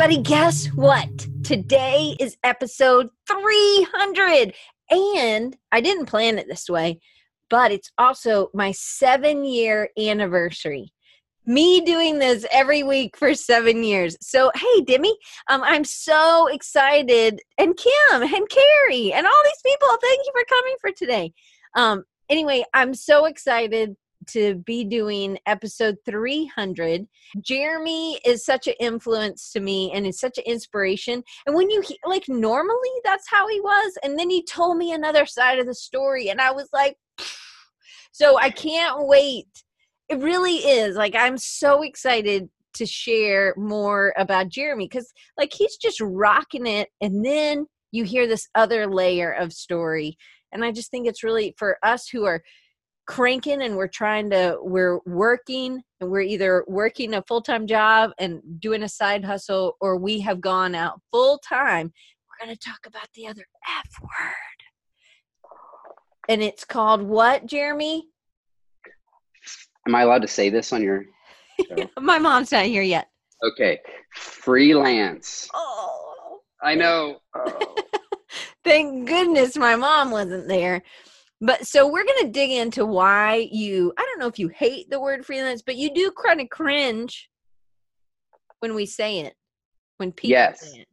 everybody. Guess what? Today is episode 300. And I didn't plan it this way, but it's also my seven year anniversary. Me doing this every week for seven years. So, hey, Demi, um, I'm so excited. And Kim and Carrie and all these people, thank you for coming for today. Um, anyway, I'm so excited to be doing episode 300. Jeremy is such an influence to me and is such an inspiration. And when you like normally that's how he was and then he told me another side of the story and I was like so I can't wait. It really is. Like I'm so excited to share more about Jeremy cuz like he's just rocking it and then you hear this other layer of story and I just think it's really for us who are cranking and we're trying to we're working and we're either working a full-time job and doing a side hustle or we have gone out full time we're going to talk about the other f word. And it's called what jeremy? Am i allowed to say this on your my mom's not here yet. Okay freelance. Oh. I know. Oh. thank goodness my mom wasn't there but so we're going to dig into why you, I don't know if you hate the word freelance, but you do kind of cringe when we say it, when people yes, say it.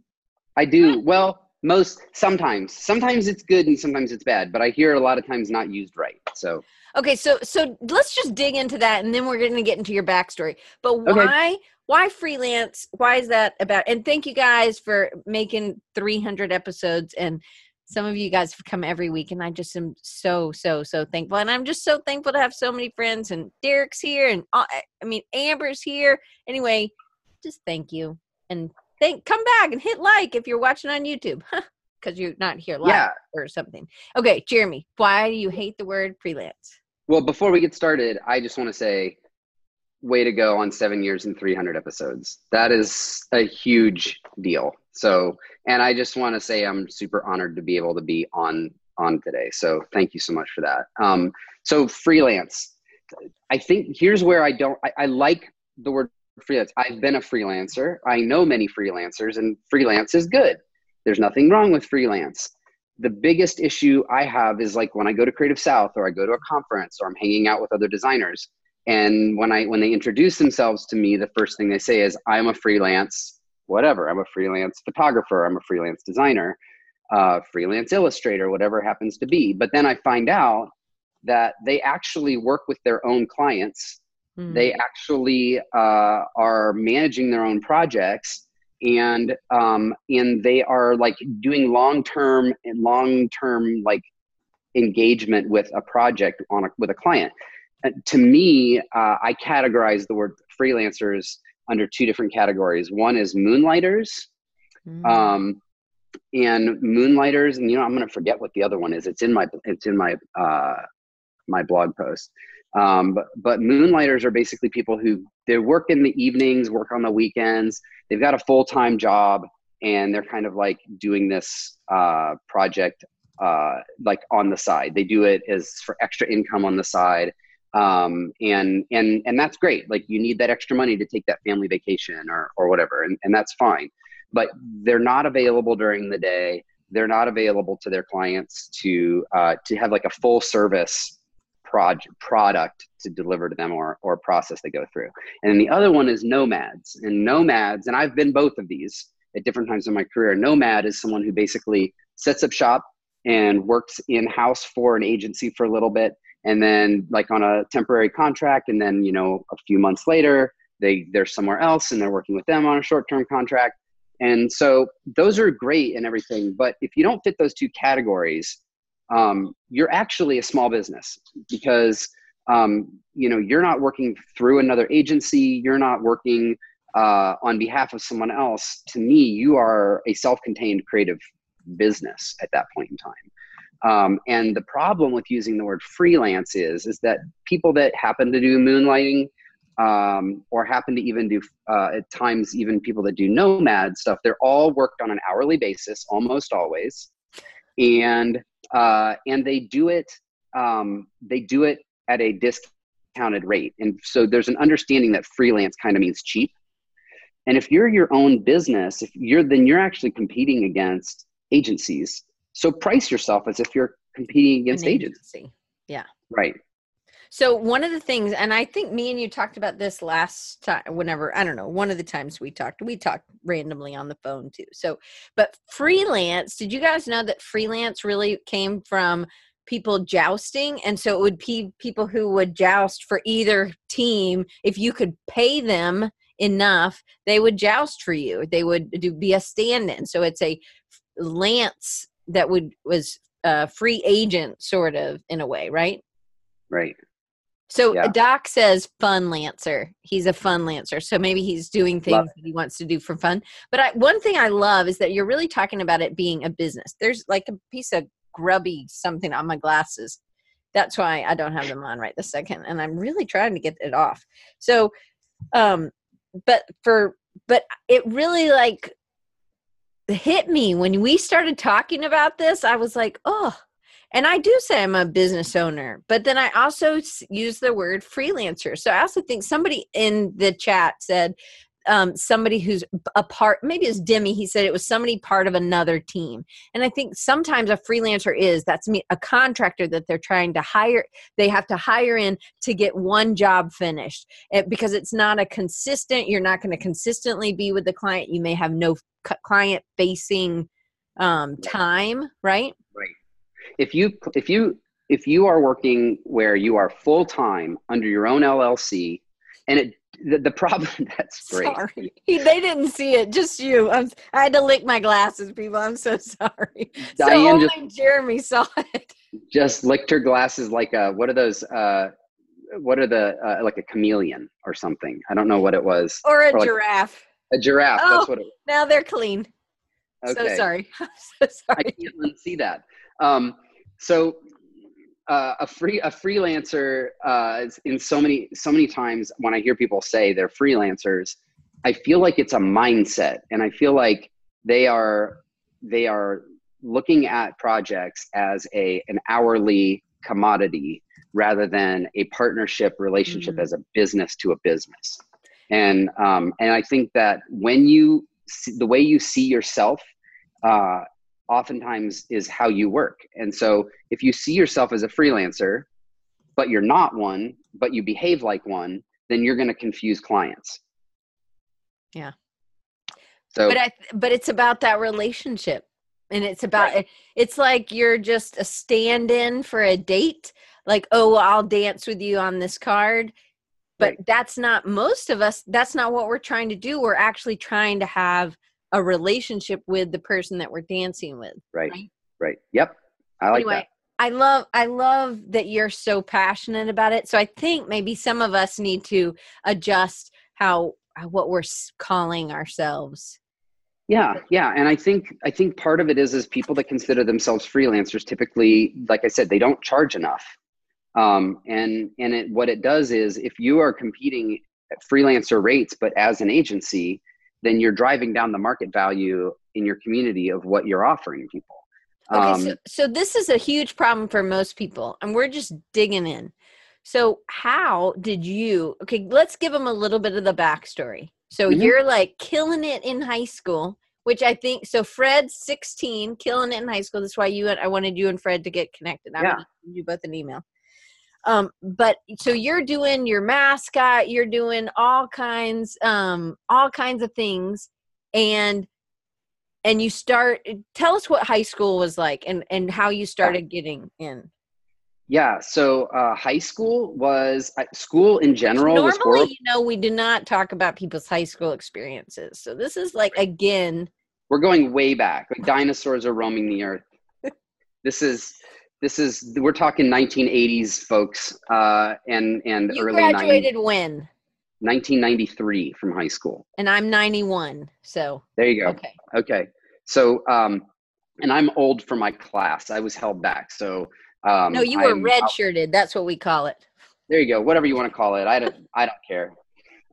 I do. Well, most, sometimes. Sometimes it's good and sometimes it's bad, but I hear a lot of times not used right. So. Okay, so so let's just dig into that, and then we're going to get into your backstory. But why okay. why freelance? Why is that about? And thank you guys for making 300 episodes and some of you guys have come every week and i just am so so so thankful and i'm just so thankful to have so many friends and derek's here and all, i mean amber's here. Anyway just thank you and thank come back and hit like if you're watching on youtube because you're not here live yeah. or something. Okay jeremy why do you hate the word freelance? Well before we get started i just want to say way to go on seven years and 300 episodes. That is a huge deal. So and i just want to say i'm super honored to be able to be on on today. So thank you so much for that. Um, so freelance. I think here's where i don't I, I like the word freelance. I've been a freelancer. I know many freelancers and freelance is good. There's nothing wrong with freelance. The biggest issue i have is like when i go to creative south or i go to a conference or i'm hanging out with other designers and when i when they introduce themselves to me the first thing they say is i'm a freelance whatever. I'm a freelance photographer, I'm a freelance designer, uh, freelance illustrator, whatever happens to be. But then I find out that they actually work with their own clients. Mm. They actually uh, are managing their own projects, and um, and they are like doing long term and long term like engagement with a project on a, with a client. And to me, uh, I categorize the word freelancers under two different categories. One is moonlighters, mm. um, and moonlighters, and you know I'm going to forget what the other one is. It's in my it's in my uh, my blog post. Um, but, but moonlighters are basically people who they work in the evenings, work on the weekends. They've got a full time job, and they're kind of like doing this uh, project uh, like on the side. They do it as for extra income on the side um, and and and that's great. Like you need that extra money to take that family vacation or or whatever and, and that's fine. But they're not available during the day. They're not available to their clients to uh, to have like a full service project product to deliver to them or or process they go through. And the other one is nomads. And nomads and i've been both of these at different times in my career. Nomad is someone who basically sets up shop and works in house for an agency for a little bit and then like on a temporary contract and then you know a few months later they they're somewhere else and they're working with them on a short-term contract. And so those are great and everything but if you don't fit those two categories um, you're actually a small business because um, you know you're not working through another agency. You're not working uh, on behalf of someone else. To me you are a self-contained creative business at that point in time um, and the problem with using the word freelance is, is that people that happen to do moonlighting um, or happen to even do, uh, at times, even people that do nomad stuff, they're all worked on an hourly basis, almost always. And, uh, and they do it, um, they do it at a discounted rate. And so there's an understanding that freelance kind of means cheap. And if you're your own business, if you're then you're actually competing against agencies. So price yourself as if you're competing against agents. agency. Yeah. Right. So one of the things, and I think me and you talked about this last time, whenever I don't know, one of the times we talked, we talked randomly on the phone too. So, but freelance, did you guys know that freelance really came from people jousting? And so it would be people who would joust for either team. If you could pay them enough, they would joust for you. They would do be a stand-in. So it's a lance that would was a free agent sort of in a way, right? Right. So Yeah. Doc says fun lancer. He's a fun lancer. So maybe he's doing things that he wants to do for fun. But I, one thing I love is that you're really talking about it being a business. There's like a piece of grubby something on my glasses. That's why I don't have them on right this second. And I'm really trying to get it off. So um but for but it really like hit me when we started talking about this. I was like, oh, and I do say I'm a business owner, but then I also use the word freelancer. So I also think somebody in the chat said um, somebody who's a part, maybe it's Demi, he said it was somebody part of another team. And I think sometimes a freelancer is that's me, a contractor that they're trying to hire, they have to hire in to get one job finished Eh, because it's not a consistent, you're not going to consistently be with the client. You may have no client facing um, time, right? Right. If you if you if you are working where you are full time under your own LLC, and it the, the problem that's great. Sorry, they didn't see it. Just you. I'm, I had to lick my glasses, people. I'm so sorry. so Diane only just Jeremy saw it. just licked her glasses like a what are those uh what are the uh, like a chameleon or something i don't know what it was Or a Or like- giraffe. A giraffe Oh. that's what it was. Now they're clean. okay So sorry. I'm so i can't unsee that um so uh, a free a freelancer uh, is- in so many so many times when I hear people say they're freelancers, I feel like it's a mindset, and I feel like they are they are looking at projects as a an hourly commodity rather than a partnership relationship Mhm. as a business to a business. And um, and I think that when you see, the way you see yourself uh, oftentimes is how you work. And so if you see yourself as a freelancer, but you're not one, but you behave like one, then you're going to confuse clients. Yeah. So But I, but it's about that relationship, and it's about Right. it's like you're just a stand-in for a date. Like, oh, well, I'll dance with you on this card. But Right. that's not most of us. That's not what we're trying to do. We're actually trying to have a relationship with the person that we're dancing with. right, right. right. Yep. I like anyway, that. I love I love that you're so passionate about it. So I think maybe some of us need to adjust how how- what we're calling ourselves. Yeah, yeah, and I think I think part of it is is people that consider themselves freelancers typically, like I said, they don't charge enough. Um, and and it, what it does is if you are competing at freelancer rates, but as an agency, then you're driving down the market value in your community of what you're offering people. Okay, Um, so, so this is a huge problem for most people, and we're just digging in. So, how did you? Okay, let's give them a little bit of the backstory. So, Mhm. you're like killing it in high school, which I think. So, Fred's 16, killing it in high school. That's why you and I wanted you and Fred to get connected. I'm Yeah. gonna send you both an email. Um, but so you're doing your mascot, you're doing all kinds, um, all kinds of things, and and you start tell us what high school was like and and how you started getting in. Yeah, so uh, high school was uh, school in general was normally you know we do not talk about people's high school experiences so this is like again we're going way back like dinosaurs are roaming the earth. This is this is we're talking 1980s folks uh and and you early graduated when? 1993 from high school. And i'm 91 so. There you go. Okay. Okay. So um and i'm old for my class. I was held back. So um no you were I'm- red shirted that's what we call it. There you go. Whatever you want to call it. I don't i don't care.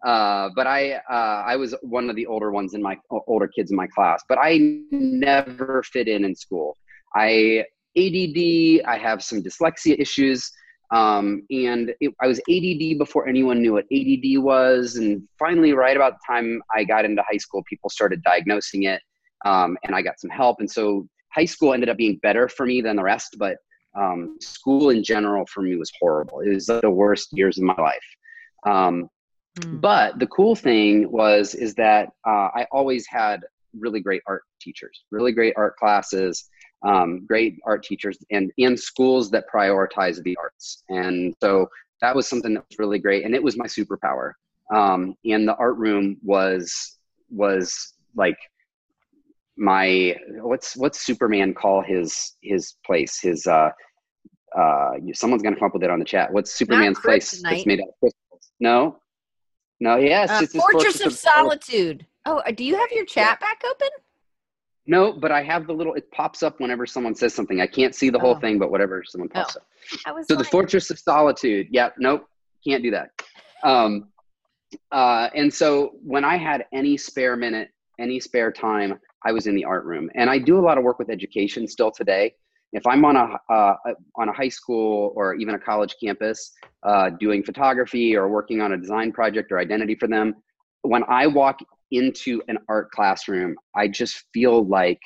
Uh, but I uh, I was one of the older ones in my older kids in my class, but I never fit in in school. I ADD. I have some dyslexia issues, Um, and it, I was ADD before anyone knew what ADD was. And finally, right about the time I got into high school, people started diagnosing it, um, and I got some help. And so high school ended up being better for me than the rest, but um, school in general for me was horrible. It was the worst years of my life. Um, mm. But the cool thing was is that uh, I always had really great art teachers, really great art classes, um, great art teachers, and in schools that prioritize the arts. And so that was something that was really great, and it was my superpower. Um, and the art room was was like my what's what's Superman call his his place his uh uh someone's gonna come up with it on the chat. What's Superman's place? It's made out of crystals. No, no, yes, uh, it's Fortress, Fortress of, of Solitude. Oh, uh, do you have your chat back open? No, but I have the little. It pops up whenever someone says something. I can't see the whole oh. thing, but whatever someone pops oh. up. so lying. the Fortress of Solitude. Yep. Nope. Can't do that. Um, uh, and so when I had any spare minute, any spare time, I was in the art room, and I do a lot of work with education still today. If I'm on a uh, on a high school or even a college campus uh, doing photography or working on a design project or identity for them, when I walk into an art classroom, I just feel like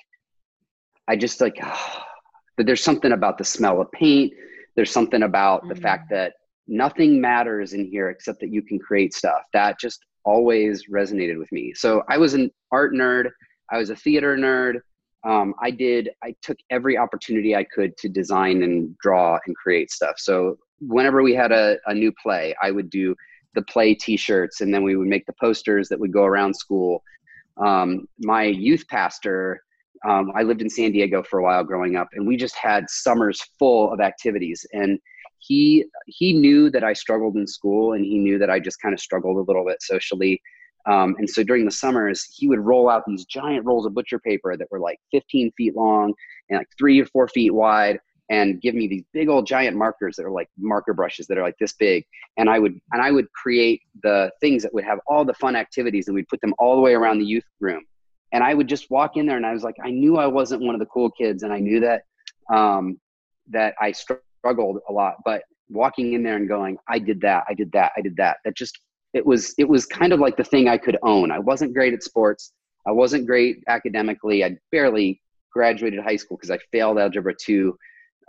I just like oh, that there's something about the smell of paint. There's something about mm-hmm. the fact mm. that nothing matters in here except that you can create stuff. That just always resonated with me. So I was an art nerd. I was a theater nerd. Um, I did. I took every opportunity I could to design and draw and create stuff. So whenever we had a, a new play, I would do the play T-shirts, and then we would make the posters that would go around school. Um, my youth pastor, um, I lived in San Diego for a while growing up, and we just had summers full of activities. And he he knew that I struggled in school, and he knew that I just kind of struggled a little bit socially. Um, and so during the summers, he would roll out these giant rolls of butcher paper that were like 15 feet long and like three or four feet wide and give me these big old giant markers that are like marker brushes that are like this big. And i would and i would create the things that would have all the fun activities and we'd put them all the way around the youth room. And i would just walk in there and i was like i knew i wasn't one of the cool kids and i knew that um, that i struggled a lot but walking in there and going i did that i did that i did that that just it was it was kind of like the thing i could own. I wasn't great at sports. I wasn't great academically. I barely graduated high school because i failed algebra 2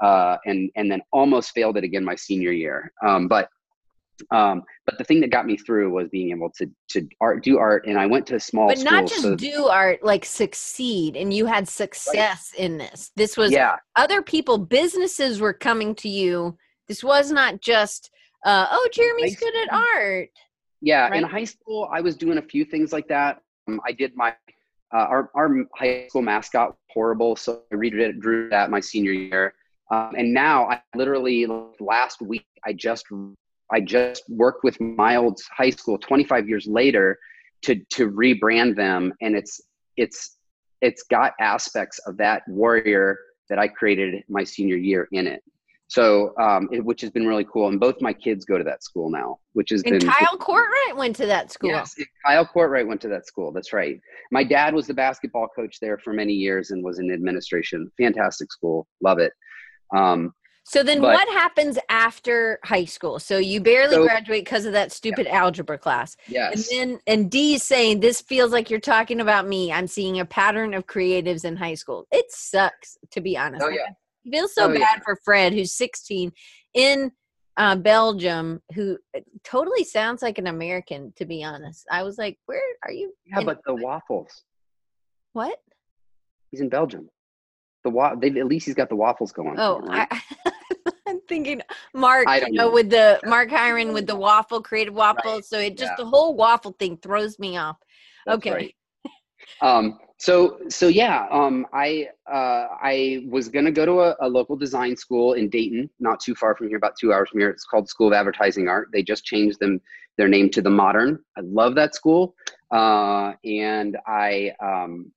uh, and and then almost failed it again my senior year. Um, but um, but the thing that got me through was being able to to art do art, and I went to a small. But not just so do art, like succeed, and you had success right. in this. This was yeah. Other people, businesses were coming to you. This was not just uh, oh, Jeremy's good at art. Yeah, right? in high school, I was doing a few things like that. Um, I did my uh, our our high school mascot horrible, so I redrew drew that my senior year. Um, and now I literally last week I just I just worked with my old high school 25 years later to to rebrand them and it's it's it's got aspects of that warrior that I created my senior year in it. So, um, it, which has been really cool. And both my kids go to that school now, which has and been. Kyle Courtright went to that school. Yes, Kyle Courtright went to that school. That's right. My dad was the basketball coach there for many years and was in administration. Fantastic school. Love it. Um, so then but, what happens after high school? So you barely so, graduate because of that stupid yeah. algebra class. Yes. And then and D is saying this feels like you're talking about me. I'm seeing a pattern of creatives in high school. It sucks to be honest. Oh, yeah. I feel so oh, bad yeah. for Fred who's 16 in uh, Belgium who totally sounds like an American to be honest. I was like, "Where are you?" Yeah, but the waffles. What? He's in Belgium the wa- they at least he's got the waffles going. Oh, right? I, am thinking Mark, you know, know, with the Mark Hiron with the waffle, creative waffle. Right. So it just yeah. the whole waffle thing throws me off. That's okay. Right. Um, so so yeah, um, I uh, I was gonna go to a, a, local design school in Dayton, not too far from here, about two hours from here. It's called School of Advertising Art. They just changed them their name to the Modern. I love that school, uh, and I um,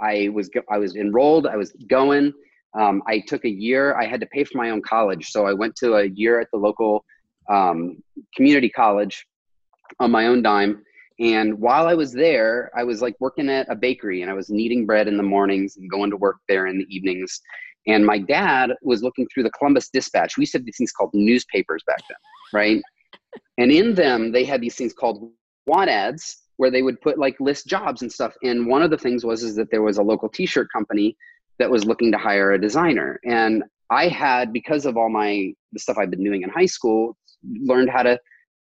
I was I was enrolled. I was going. Um, I took a year. I had to pay for my own college, so I went to a year at the local um, community college on my own dime. And while I was there, I was like working at a bakery, and I was kneading bread in the mornings and going to work there in the evenings. And my dad was looking through the Columbus Dispatch. We used to have these things called newspapers back then, right? and in them, they had these things called want ads where they would put like list jobs and stuff. And one of the things was is that there was a local T-shirt company that was looking to hire a designer. And I had, because of all my the stuff I've been doing in high school, learned how to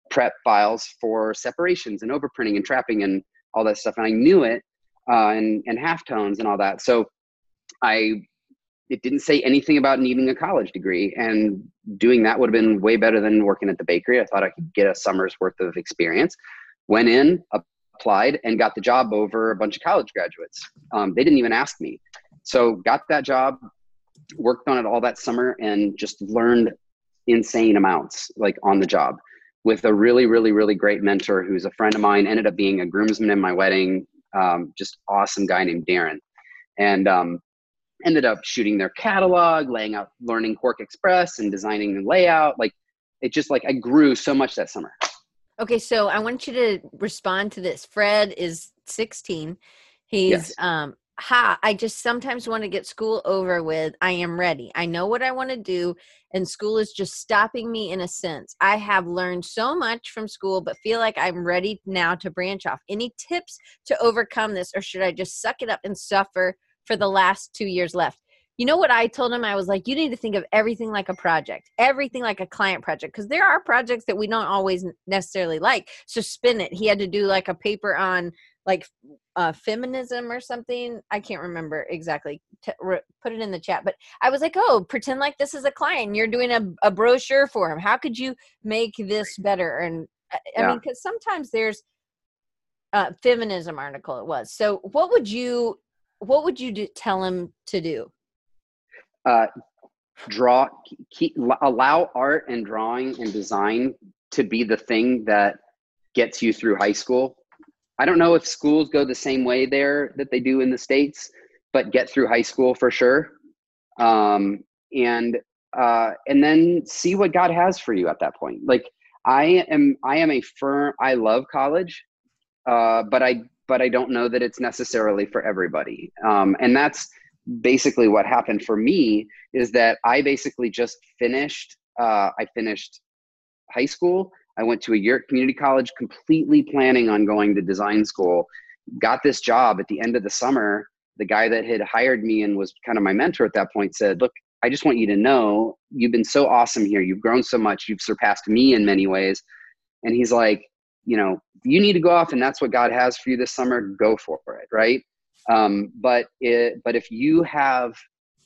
prep files for separations and overprinting and trapping and all that stuff. And I knew it uh, and and halftones and all that. So I it didn't say anything about needing a college degree and doing that would have been way better than working at the bakery i thought i could get a summer's worth of experience went in applied and got the job over a bunch of college graduates um, they didn't even ask me so got that job worked on it all that summer and just learned insane amounts like on the job with a really really really great mentor who's a friend of mine ended up being a groomsman in my wedding um, just awesome guy named darren and um, ended up shooting their catalog, laying out, learning QuarkXPress and designing the layout. Like it just like I grew so much that summer. Okay, so I want you to respond to this. Fred is 16. He's yes. um ha, I just sometimes want to get school over with. I am ready. I know what I want to do and school is just stopping me in a sense. I have learned so much from school but feel like I'm ready now to branch off. Any tips to overcome this or should I just suck it up and suffer for the last two years left. You know what I told him? I was like, you need to think of everything like a project, everything like a client project, because there are projects that we don't always necessarily like. So spin it. He had to do like a paper on like uh, feminism or something. I can't remember exactly. T- re- put it in the chat. But I was like, oh, pretend like this is a client. You're doing a, a brochure for him. How could you make this better? And I, I mean, because sometimes there's uh, feminism article. It was. So what would you what would you do, tell him to do? Uh, draw, keep, allow art and drawing and design to be the thing that gets you through high school. I don't know if schools go the same way there that they do in the states, but get through high school for sure. Um, and uh, and then see what God has for you at that point. Like I am, I am a firm. I love college, uh, but I but I don't know that it's necessarily for everybody. Um, and that's basically what happened for me is that I basically just finished, uh, I finished high school. I went to a year at community college, completely planning on going to design school. Got this job at the end of the summer. The guy that had hired me and was kind of my mentor at that point said, Look, I just want you to know you've been so awesome here. You've grown so much. You've surpassed me in many ways. And he's like, you know, you need to go off and that's what God has for you this summer, go for it, right? Um, but it, but if you have,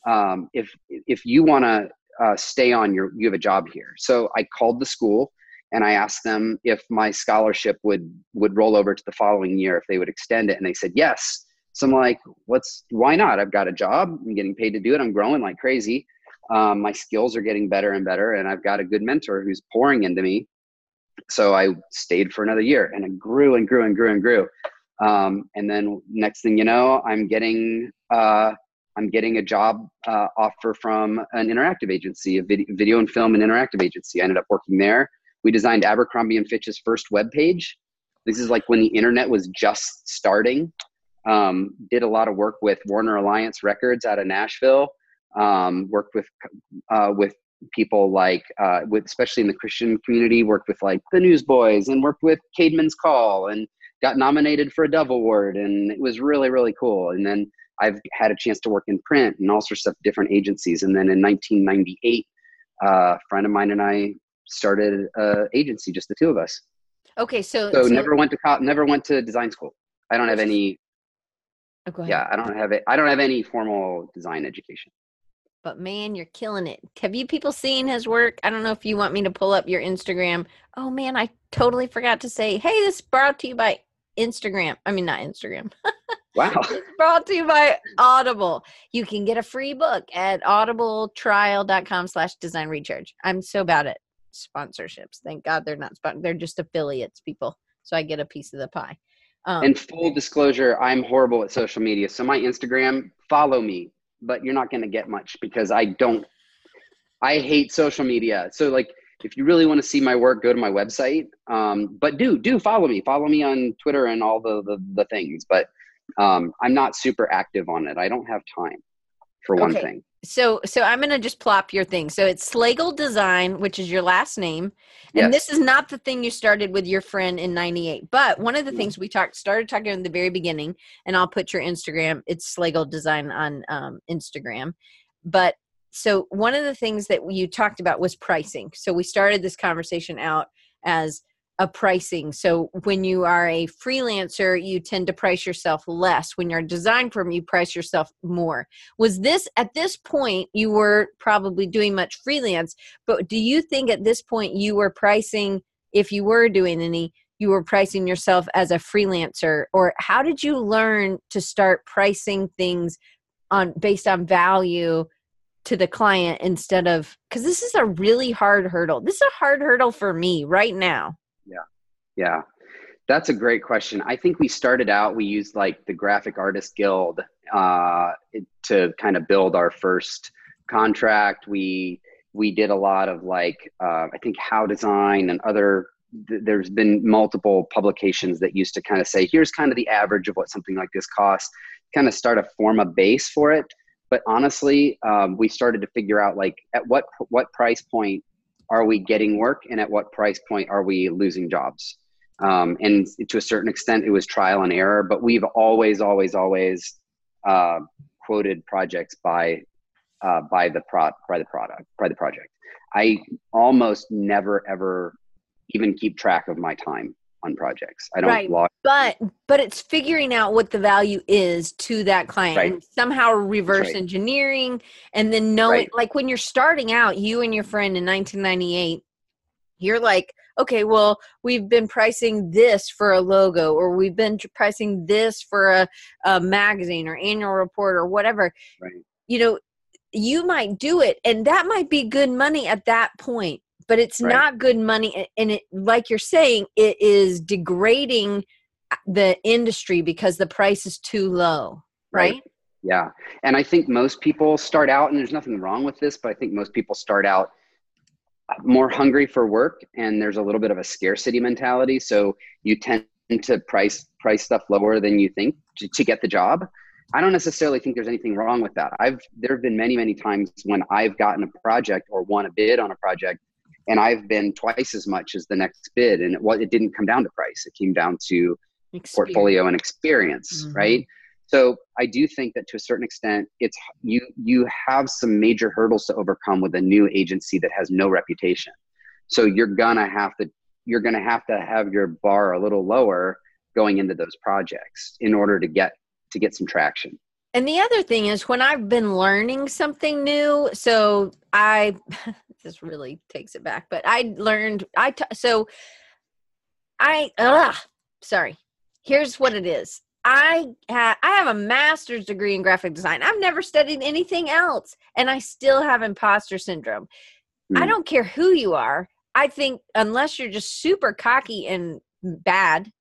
um, if if you want to uh, stay on your, you have a job here. So I called the school and I asked them if my scholarship would would roll over to the following year if they would extend it, and they said yes. So I'm like, what's why not? I've got a job. I'm getting paid to do it. I'm growing like crazy. Um, my skills are getting better and better, and I've got a good mentor who's pouring into me so I stayed for another year and it grew and grew and grew and grew. Um, and then next thing you know, I'm getting uh, I'm getting a job uh, offer from an interactive agency, a video, video and film and interactive agency. I ended up working there. We designed Abercrombie and Fitch's first web page. This is like when the internet was just starting. Um, did a lot of work with Warner Alliance Records out of Nashville. Um, worked with uh, with people like uh, with especially in the christian community worked with like the newsboys and worked with caedmon's call and got nominated for a dove award and it was really really cool and then i've had a chance to work in print and all sorts of different agencies and then in 1998 uh, a friend of mine and i started a agency just the two of us okay so so, so never went to co- never went to design school i don't have any oh, yeah i don't have it i don't have any formal design education but man, you're killing it. Have you people seen his work? I don't know if you want me to pull up your Instagram. Oh man, I totally forgot to say, hey, this is brought to you by Instagram. I mean, not Instagram. Wow. brought to you by Audible. You can get a free book at audibletrial.com slash design recharge. I'm so bad at sponsorships. Thank God they're not spon- they're just affiliates, people. So I get a piece of the pie. Um, and full disclosure, I'm horrible at social media. So my Instagram, follow me but you're not going to get much because I don't. I hate social media. So like, if you really want to see my work, go to my website. Um, but do do follow me. Follow me on Twitter and all the the, the things. But um, I'm not super active on it. I don't have time for one okay. thing. so so i'm going to just plop your thing so it's slagle design which is your last name and Yes. this is not the thing you started with your friend in 98 but one of the No. things we talked started talking in the very beginning and i'll put your instagram it's slagle design on um, instagram but so one of the things that you talked about was pricing. So we started this conversation out as a pricing. So when you are a freelancer you tend to price yourself less. When you're a design firm you price yourself more. Was this at this point you were probably doing much freelance but do you think at this point you were pricing if you were doing any you were pricing yourself as a freelancer? Or how did you learn to start pricing things on based on value to the client instead of because this is a really hard hurdle this is a hard hurdle for me right now Yeah, Yeah. that's a great question. I think we started out, we used like the Graphic Artist Guild uh, to kind of build our first contract. We we did a lot of like uh, I think How Design and other. th- There's been multiple publications that used to kind of say, here's kind of the average of what something like this costs, kind of start to form a base for it. But honestly, um, we started to figure out like at what what price point are we getting work, and at what price point are we losing jobs? Um, and to a certain extent it was trial and error but we've always always always uh, quoted projects by uh, by the pro by the product by the project. I almost never ever even keep track of my time on projects i don't Right. log but but it's figuring out what the value is to that client Right. and somehow reverse right. engineering and then knowing Right. like when you're starting out you and your friend in 1998 you're like okay well we've been pricing this for a logo or we've been pricing this for a, a magazine or annual report or whatever Right. you know you might do it and that might be good money at that point but it's Right. not good money and it like you're saying it is degrading uh, the industry because the price is too low right, Right. Yeah. And I think most people start out, and there's nothing wrong with this, but I think most people start out more hungry for work and there's a little bit of a scarcity mentality. So you tend to price price stuff lower than you think to, to get the job. I don't necessarily think there's anything wrong with that. I've there have been many, many times when I've gotten a project or won a bid on a project and I've been twice as much as the next bid. And it, was, it didn't come down to price. It came down to Experience. portfolio and experience Mhm. right so i do think that to a certain extent it's you you have some major hurdles to overcome with a new agency that has no reputation so you're gonna have to you're gonna have to have your bar a little lower going into those projects in order to get to get some traction And the other thing is when I've been learning something new, so I this really takes it back, but I learned I t- so I ugh, sorry. Here's what it is. I ha- I have a master's degree in graphic design. I've never studied anything else and I still have imposter syndrome. I Mm. don't care who you are. I think unless you're just super cocky and bad,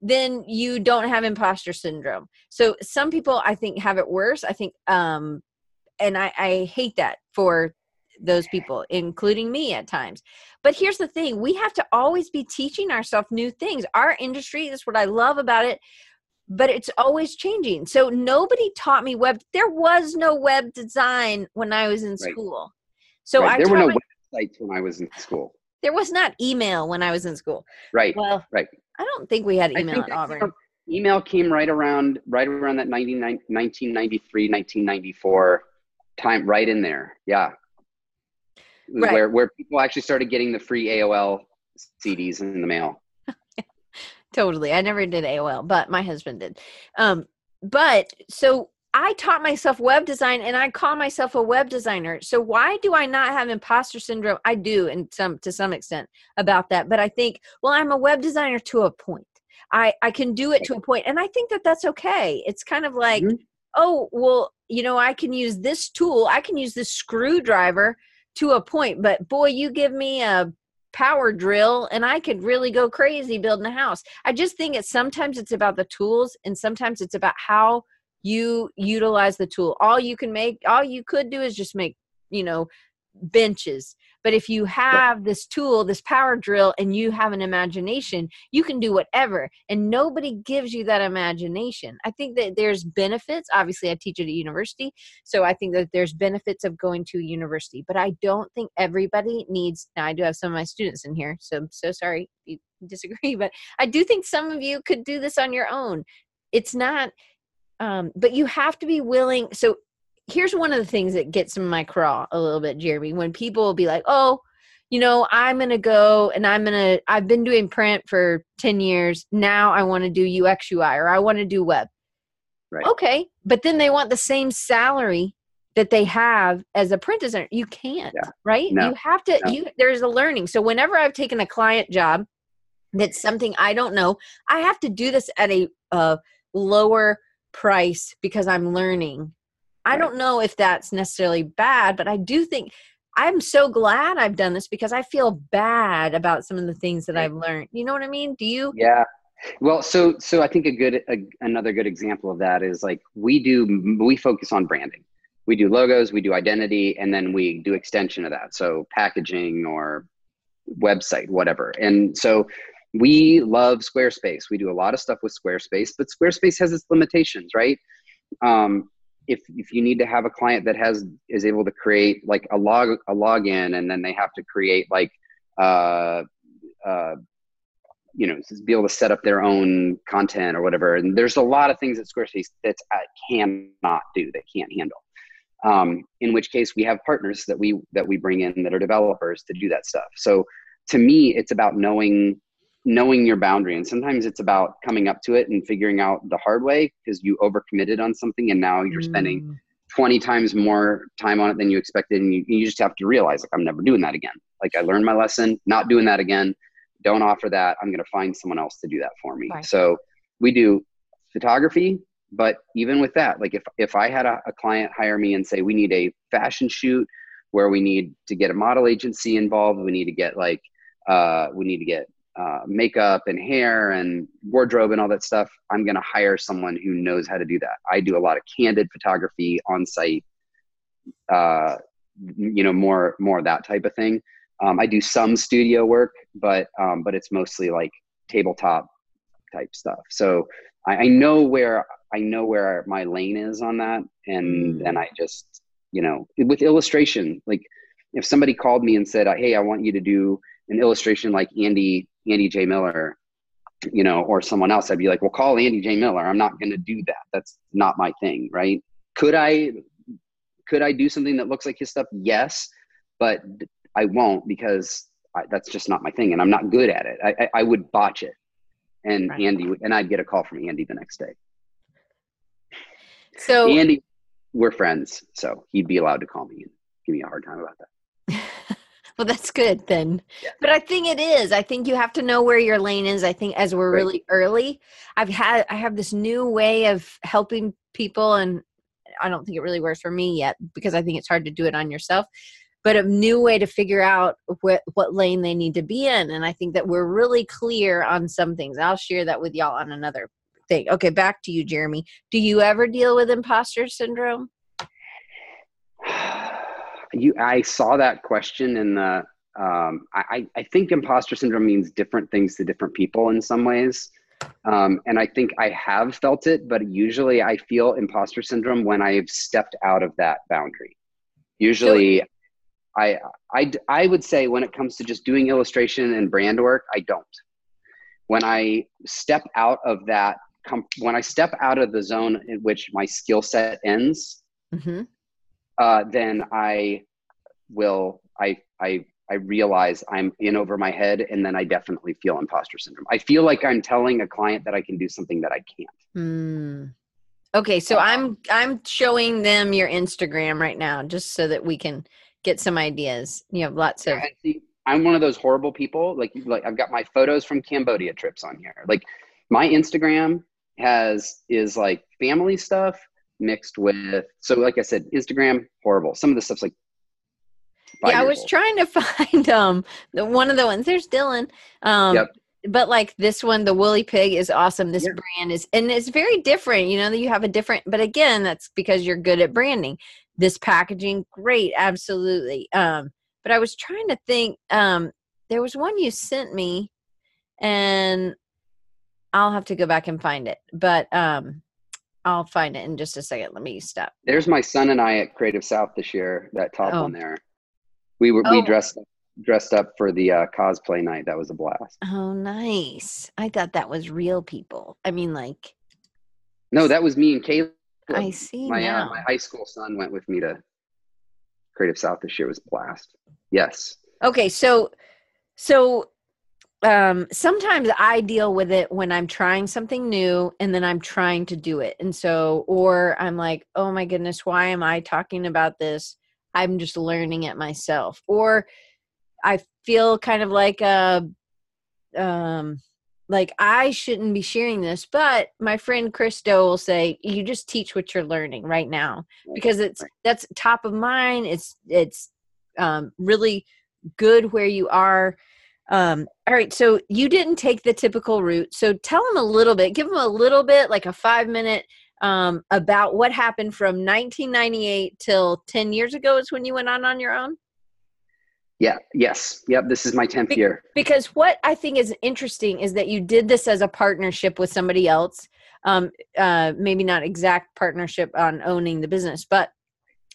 then you don't have imposter syndrome. So some people I think have it worse. I think um and I, I hate that for those people, including me at times. But here's the thing we have to always be teaching ourselves new things. Our industry is what I love about it, but it's always changing. So nobody taught me web. There was no web design when I was in Right. school. So Right. I there were no my- websites when i was in school there was not email when I was in school. right Well, right I don't think we had email at Auburn. came- email came right around right around that 99 1993 1994 time right in there yeah Right. where where people actually started getting the free aol cds in the mail Totally. I never did AOL, but my husband did. Um, but so I taught myself web design and I call myself a web designer. So why do I not have imposter syndrome? I do in some to some extent about that, but I think, well, I'm a web designer to a point. I I can do it to a point and I think that that's okay. It's kind of like, Mhm. oh, well, you know, I can use this tool. I can use this screwdriver to a point, but boy, you give me a power drill and I could really go crazy building a house. I just think it's sometimes it's about the tools and sometimes it's about how you utilize the tool. All you can make, all you could do is just make, you know, benches. But if you have this tool this power drill and you have an imagination you can do whatever. And nobody gives you that imagination. I think that there's benefits. Obviously i teach at a university so i think that there's benefits of going to a university. But i don't think everybody needs now i do have some of my students in here so i'm so sorry if you disagree but i do think some of you could do this on your own. It's not um, but you have to be willing so here's one of the things that gets in my craw a little bit, Jeremy, when people will be like, oh, you know, I'm going to go and I'm going to, I've been doing print for 10 years. Now I want to do UX UI or I want to do web. Right. Okay. But then they want the same salary that they have as a print designer. You can't, Yeah. right? No. You have to, No. you, there's a learning. So whenever I've taken a client job that's something I don't know, I have to do this at a uh, lower price because I'm learning. I don't know if that's necessarily bad, but I do think I'm so glad I've done this because I feel bad about some of the things that I've learned. You know what I mean? Do you? Yeah. Well, so so I think a good a, another good example of that is like we do we focus on branding. We do logos, we do identity, and then we do extension of that. So packaging or website, whatever. And so we love Squarespace. We do a lot of stuff with Squarespace, but Squarespace has its limitations, right? Um, if if you need to have a client that has is able to create like a log a login, and then they have to create like uh, uh, you know be able to set up their own content or whatever and there's a lot of things that squarespace that's uh, cannot do that can't handle um, in which case we have partners that we that we bring in that are developers to do that stuff so to me it's about knowing knowing your boundary and sometimes it's about coming up to it and figuring out the hard way because you overcommitted on something and now you're spending Mm, 20 times more time on it than you expected and you, you just have to realize like i'm never doing that again. Like i learned my lesson not doing that again. Don't offer that. I'm going to find someone else to do that for me. Right. so we do photography but even with that like if if i had a, a client hire me and say we need a fashion shoot where we need to get a model agency involved we need to get like uh, we need to get uh, makeup and hair and wardrobe and all that stuff i'm going to hire someone who knows how to do that. I do a lot of candid photography on site uh, you know more more that type of thing. Um, i do some studio work but um, but it's mostly like tabletop type stuff. So I, I know where i know where my lane is on that and Mm. then i just you know with illustration like if somebody called me and said hey i want you to do an illustration like andy andy j. Miller you know or someone else i'd be like well call andy j. Miller. I'm not going to do that. That's not my thing right? Could i could i do something that looks like his stuff? Yes but i won't because I, that's just not my thing and i'm not good at it. I, I, I would botch it. And Right. andy and i'd get a call from andy the next day. So andy we're friends so he'd be allowed to call me and give me a hard time about that well, that's good then. Yeah. But I think it is. I think you have to know where your lane is. I think as we're Right. really early, I've had I have this new way of helping people, and I don't think it really works for me yet because I think it's hard to do it on yourself. But a new way to figure out what what lane they need to be in, and I think that we're really clear on some things. I'll share that with y'all on another thing. Okay, back to you, Jeremy. Do you ever deal with imposter syndrome? you i saw that question in the um, I, I think imposter syndrome means different things to different people in some ways. Um, and i think i have felt it but usually i feel imposter syndrome when i've stepped out of that boundary. Usually I, I i would say when it comes to just doing illustration and brand work i don't. When i step out of that com- when i step out of the zone in which my skill set ends Mm-hmm. Uh, then I will I I I realize I'm in over my head, and then I definitely feel imposter syndrome. I feel like I'm telling a client that I can do something that I can't. Mm. Okay, so Uh, I'm I'm showing them your Instagram right now just so that we can get some ideas. You have lots of see, I'm one of those horrible people. Like like I've got my photos from Cambodia trips on here. Like my Instagram has is like family stuff mixed with so like I said, Instagram horrible. Some of the stuff's like Yeah, I was old. trying to find um the one of the ones. There's Dylan. Um Yep. but like this one, the woolly pig is awesome. This Yeah. brand is and it's very different, you know, that you have a different but again, that's because you're good at branding. this packaging great absolutely um but i was trying to think um there was one you sent me and i'll have to go back and find it but um i'll find it in just a second let me stop There's my son and I at Creative South this year. That top Oh. one there. We were Oh. we dressed dressed up for the uh, cosplay night. That was a blast. oh nice i thought that was real people i mean like No, that was me and Caleb. i see my uh, my high school son went with me to Creative South this year. It was a blast. Yes. Okay, so so um sometimes I deal with it when I'm trying something new and then I'm trying to do it. And so or I'm like, "Oh my goodness, why am I talking about this? I'm just learning it myself." Or I feel kind of like a um like I shouldn't be sharing this, but my friend Christo will say, "You just teach what you're learning right now." because it's that's top of mind it's it's um, really good where you are um, all right so you didn't take the typical route so tell them a little bit give them a little bit like a five minute um, about what happened from 1998 till 10 years ago is when you went on on your own Yeah. Yes. Yep. This is my tenth Be- year. because what i think is interesting is that you did this as a partnership with somebody else um, uh, maybe not exact partnership on owning the business but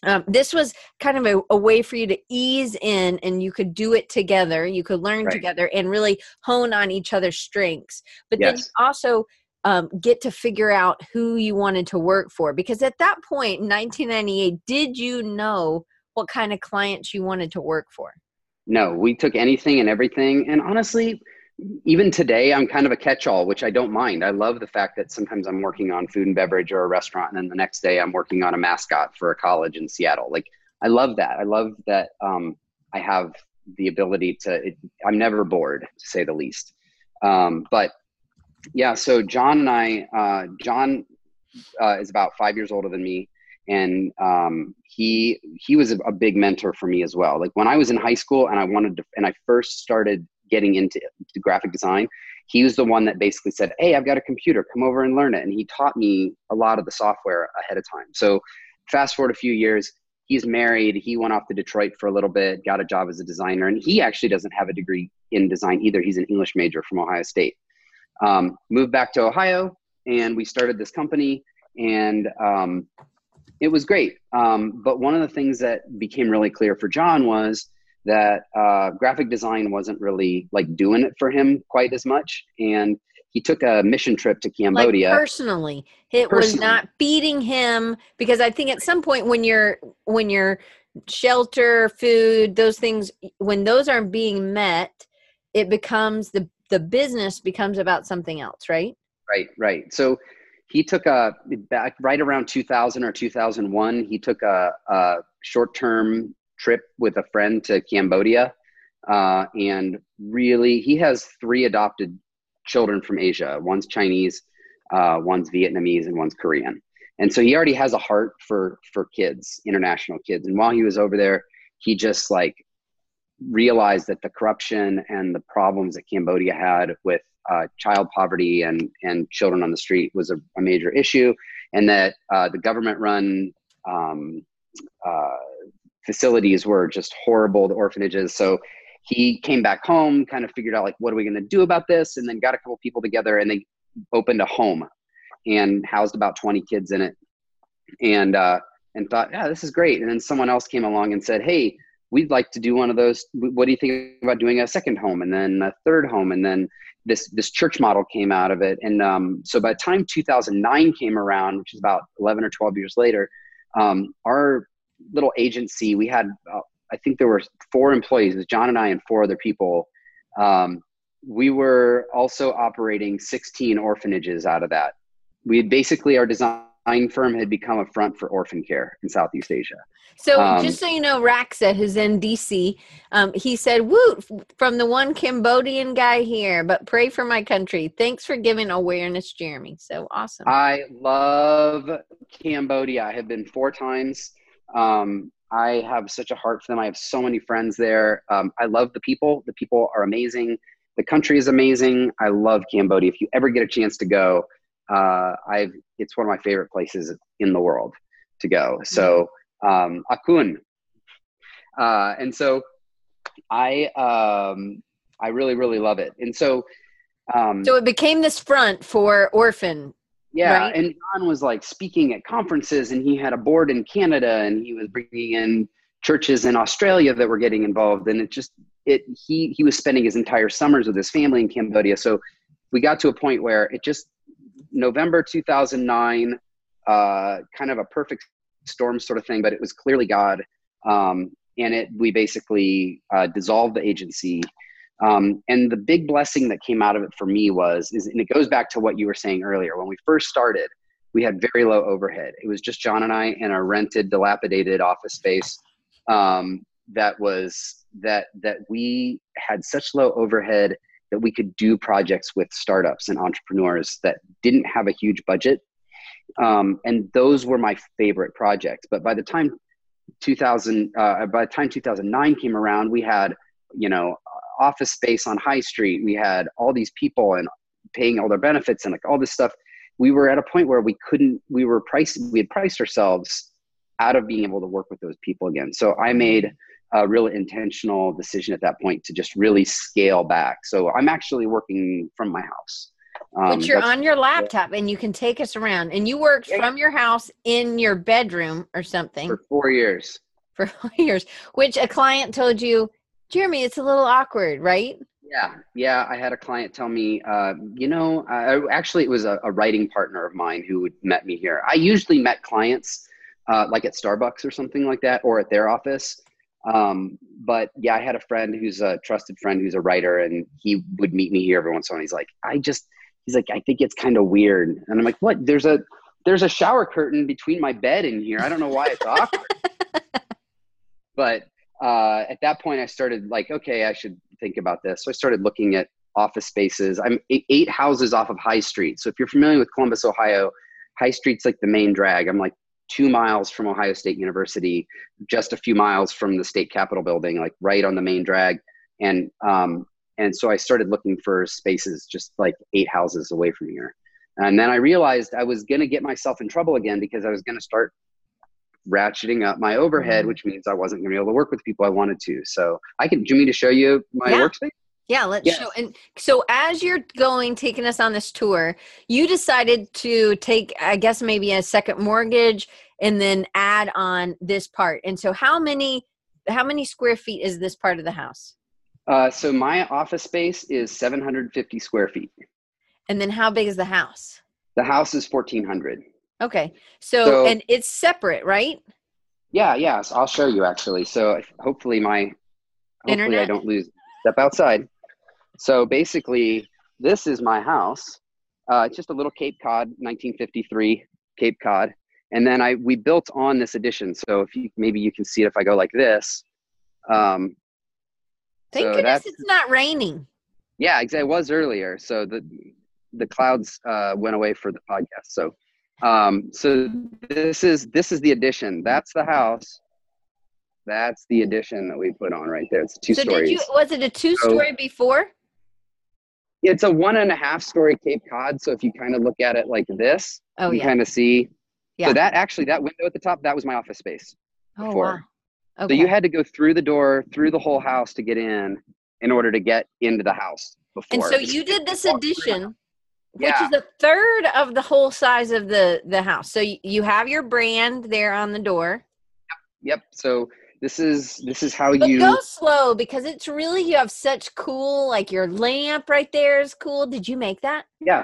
um, this was kind of a, a way for you to ease in and you could do it together you could learn Right. together and really hone on each other's strengths but then Yes. you also um, get to figure out who you wanted to work for because at that point in 1998 did you know what kind of clients you wanted to work for No, we took anything and everything. And honestly, even today, I'm kind of a catch all, which I don't mind. I love the fact that sometimes I'm working on food and beverage or a restaurant, and then the next day I'm working on a mascot for a college in Seattle. Like, I love that. I love that um, I have the ability to, it, I'm never bored, to say the least. Um, but yeah, so John and I, uh, John uh, is about five years older than me and um, he he was a, a big mentor for me as well. Like when I was in high school and I wanted to, and I first started getting into graphic design, he was the one that basically said, "Hey, I've got a computer, come over and learn it," and he taught me a lot of the software ahead of time. So fast forward a few years. He's married. He went off to Detroit for a little bit, got a job as a designer, and he actually doesn't have a degree in design either. He's an English major from Ohio State. Um, moved back to Ohio, and we started this company. And um, it was great. Um, but one of the things that became really clear for John was that uh, graphic design wasn't really like doing it for him quite as much. And he took a mission trip to Cambodia. like personally it was not feeding him because i think at some point when you're when you're shelter food those things when those aren't being met it becomes the the business becomes about something else right Right, right. So he took a back right around 2000 or 2001. He took a, a short-term trip with a friend to Cambodia, uh, and really, he has three adopted children from Asia. One's Chinese, uh, one's Vietnamese, and one's Korean. And so he already has a heart for for kids, international kids. And while he was over there, he just like realized that the corruption and the problems that Cambodia had with uh, child poverty and and children on the street was a, a major issue, and that uh, the government run um, uh, facilities were just horrible. The orphanages. So he came back home, kind of figured out like what are we going to do about this, and then got a couple people together and they opened a home and housed about 20 kids in it, and uh, and thought, yeah, this is great. And then someone else came along and said, hey. We'd like to do one of those. What do you think about doing a second home and then a third home and then this this church model came out of it and um, so by the time 2009 came around which is about 11 or 12 years later um, our little agency. We had uh, i think there were four employees. It was john and i and four other people. Um, we were also operating 16 orphanages out of that. We had basically our design firm had become a front for orphan care in southeast asia. So Um, just so you know raxa who's in dc um, he said woot from the one cambodian guy here but pray for my country. Thanks for giving awareness jeremy. So awesome. I love Cambodia. I have been four times. Um, I have such a heart for them. I have so many friends there. Um, I love the people. The people are amazing. The country is amazing. I love Cambodia. If you ever get a chance to go, uh, I've it's one of my favorite places in the world to go. So um, Akun. Uh, and so I um, I really really love it. And so um, so it became this front for Orphan. Yeah, right? and John was like speaking at conferences, and he had a board in Canada, and he was bringing in churches in Australia that were getting involved, and it just it he he was spending his entire summers with his family in Cambodia. So we got to a point where it just November 2009, uh, kind of a perfect storm sort of thing, but it was clearly God. Um, and it we basically uh, dissolved the agency um, and the big blessing that came out of it for me was, is, and it goes back to what you were saying earlier. When we first started, we had very low overhead. It was just John and I in a rented, dilapidated office space. Um, that was that that we had such low overhead that we could do projects with startups and entrepreneurs that didn't have a huge budget. Um, and those were my favorite projects. But by the time 2000, uh, by the time 2009 came around, we had you know office space on High Street. We had all these people and paying all their benefits and like all this stuff. We were at a point where we couldn't. We were priced. We had priced ourselves out of being able to work with those people again. So I made a real intentional decision at that point to just really scale back. So I'm actually working from my house. Um, but you're on your laptop and you can take us around. And you worked yeah. from your house in your bedroom or something for four years. For four years, which a client told you Jeremy, it's a little awkward, right? Yeah, yeah. I had a client tell me, uh, you know, uh, actually, it was a, a, writing partner of mine who met me here. I usually met clients uh, like at Starbucks or something like that, or at their office. Um, but yeah, I had a friend who's a trusted friend who's a writer, and he would meet me here every once in a while. He's like, I just, he's like, I think it's kind of weird, and I'm like, what? There's a there's a shower curtain between my bed in here. I don't know why it's awkward. but uh, at that point, I started like, okay, I should think about this. So I started looking at office spaces. I'm eight houses off of High Street. So if you're familiar with Columbus, Ohio, High Street's like the main drag. I'm like two miles from Ohio State University, just a few miles from the state capitol building, like right on the main drag. And um, and so I started looking for spaces just like eight houses away from here. And then I realized I was going to get myself in trouble again because I was going to start ratcheting up my overhead, mm-hmm. which means I wasn't going to be able to work with people I wanted to. So I can, do you mean to show you my yeah. workspace? Yeah, let's yes. show. And so as you're going, taking us on this tour, you decided to take, I guess, maybe a second mortgage and then add on this part. And so how many, how many square feet is this part of the house? Uh, so my office space is 750 square feet. And then how big is the house? The house is 1400. Okay. So, so, and it's separate, right? Yeah, yeah. So I'll show you actually. So hopefully my hopefully Internet. I don't lose step outside. So basically this is my house. Uh, it's just a little Cape Cod 1953 Cape Cod. And then I we built on this addition. So if you maybe you can see it if I go like this. Um, Thank so goodness it's not raining. Yeah, exactly. It was earlier. So the the clouds uh, went away for the podcast. So um, so this is this is the addition. That's the house. That's the addition that we put on right there. It's two so stories. Did you, was it a two story so, before? It's a one and a half story Cape Cod. So if you kind of look at it like this, oh, you yeah. kind of see. Yeah. So that actually that window at the top that was my office space. Oh wow. Okay. So you had to go through the door, through the whole house to get in, in order to get into the house. Before. And so you did this addition which yeah. is a third of the whole size of the the house. So you have your brand there on the door. Yep. yep. So this is this is how but you go slow because it's really you have such cool like your lamp right there is cool. Did you make that? Yeah,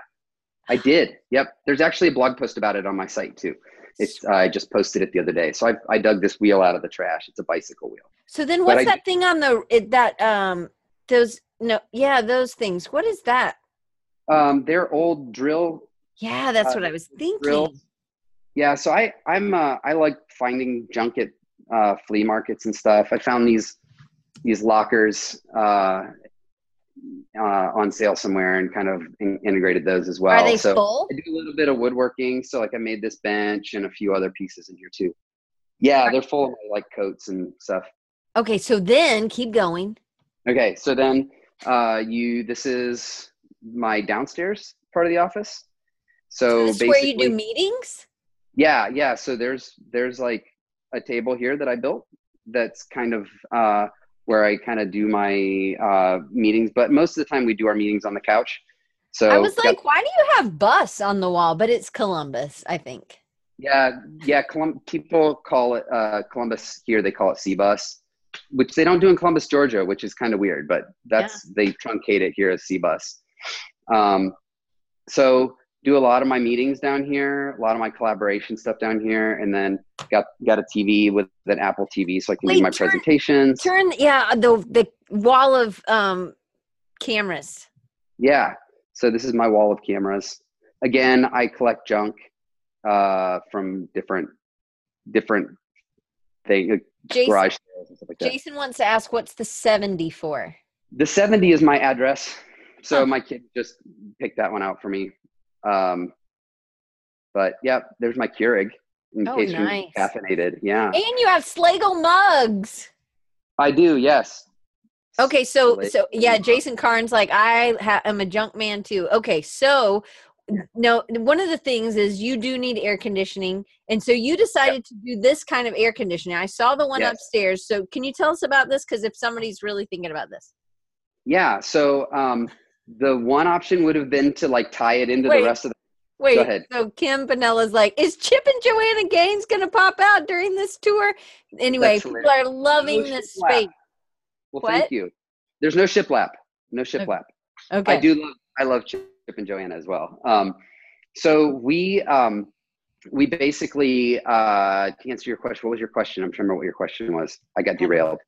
I did. Yep. There's actually a blog post about it on my site too. It's uh, I just posted it the other day. So I I dug this wheel out of the trash. It's a bicycle wheel. So then what's that thing on the it, that um those no yeah those things. What is that? Um, they're old drill. Yeah, that's uh, what I was thinking. Drills. Yeah, so I I'm uh, I like finding junk at uh, flea markets and stuff. I found these these lockers uh, uh, on sale somewhere and kind of in- integrated those as well. Are they so full? I do a little bit of woodworking. So like I made this bench and a few other pieces in here too. Yeah, they're full of like coats and stuff. Okay, so then keep going. Okay, so then uh, you this is my downstairs part of the office. So, so where you do meetings? Yeah, yeah. So there's there's like a table here that I built. That's kind of uh, where I kind of do my uh, meetings. But most of the time, we do our meetings on the couch. So I was got- like, why do you have bus on the wall? But it's Columbus, I think. yeah, yeah. Colum- people call it uh, Columbus here. They call it C-bus, which they don't do in Columbus, Georgia, which is kind of weird. But that's they truncate it here as C-bus. Um, so do a lot of my meetings down here, a lot of my collaboration stuff down here, and then got got a TV with an Apple TV, so I can Wait, do my turn- presentations. Turn, yeah, the the wall of um cameras. Yeah. So this is my wall of cameras. Again, I collect junk uh, from different different things, Jason, garage sales and stuff like that. Jason wants to ask, what's the seventy for? The 70 is my address. So my kid just picked that one out for me. Um, but yeah, there's my Keurig in Oh, case nice. you're caffeinated. Yeah, And you have Slagle mugs. I do. Yes. Okay, so Slagle so yeah. Jason Carnes like I ha- am a junk man too. Okay, so no, one of the things is you do need air conditioning, and so you decided to do this kind of air conditioning. I saw the one Yes. upstairs. So can you tell us about this? Because if somebody's really thinking about this, Yeah. So um, the one option would have been to like tie it into Wait. the rest of the. wait. go ahead. So Kim Panella's like, is Chip and Joanna Gaines going to pop out during this tour? Anyway, That's people hilarious. are loving No this shiplap. space. Well, What? thank you. There's no shiplap. No shiplap. Okay. I do love I love Chip and Joanna as well. Um, so we um, we basically uh, to answer your question. What was your question? I'm trying to remember what your question was. I got derailed.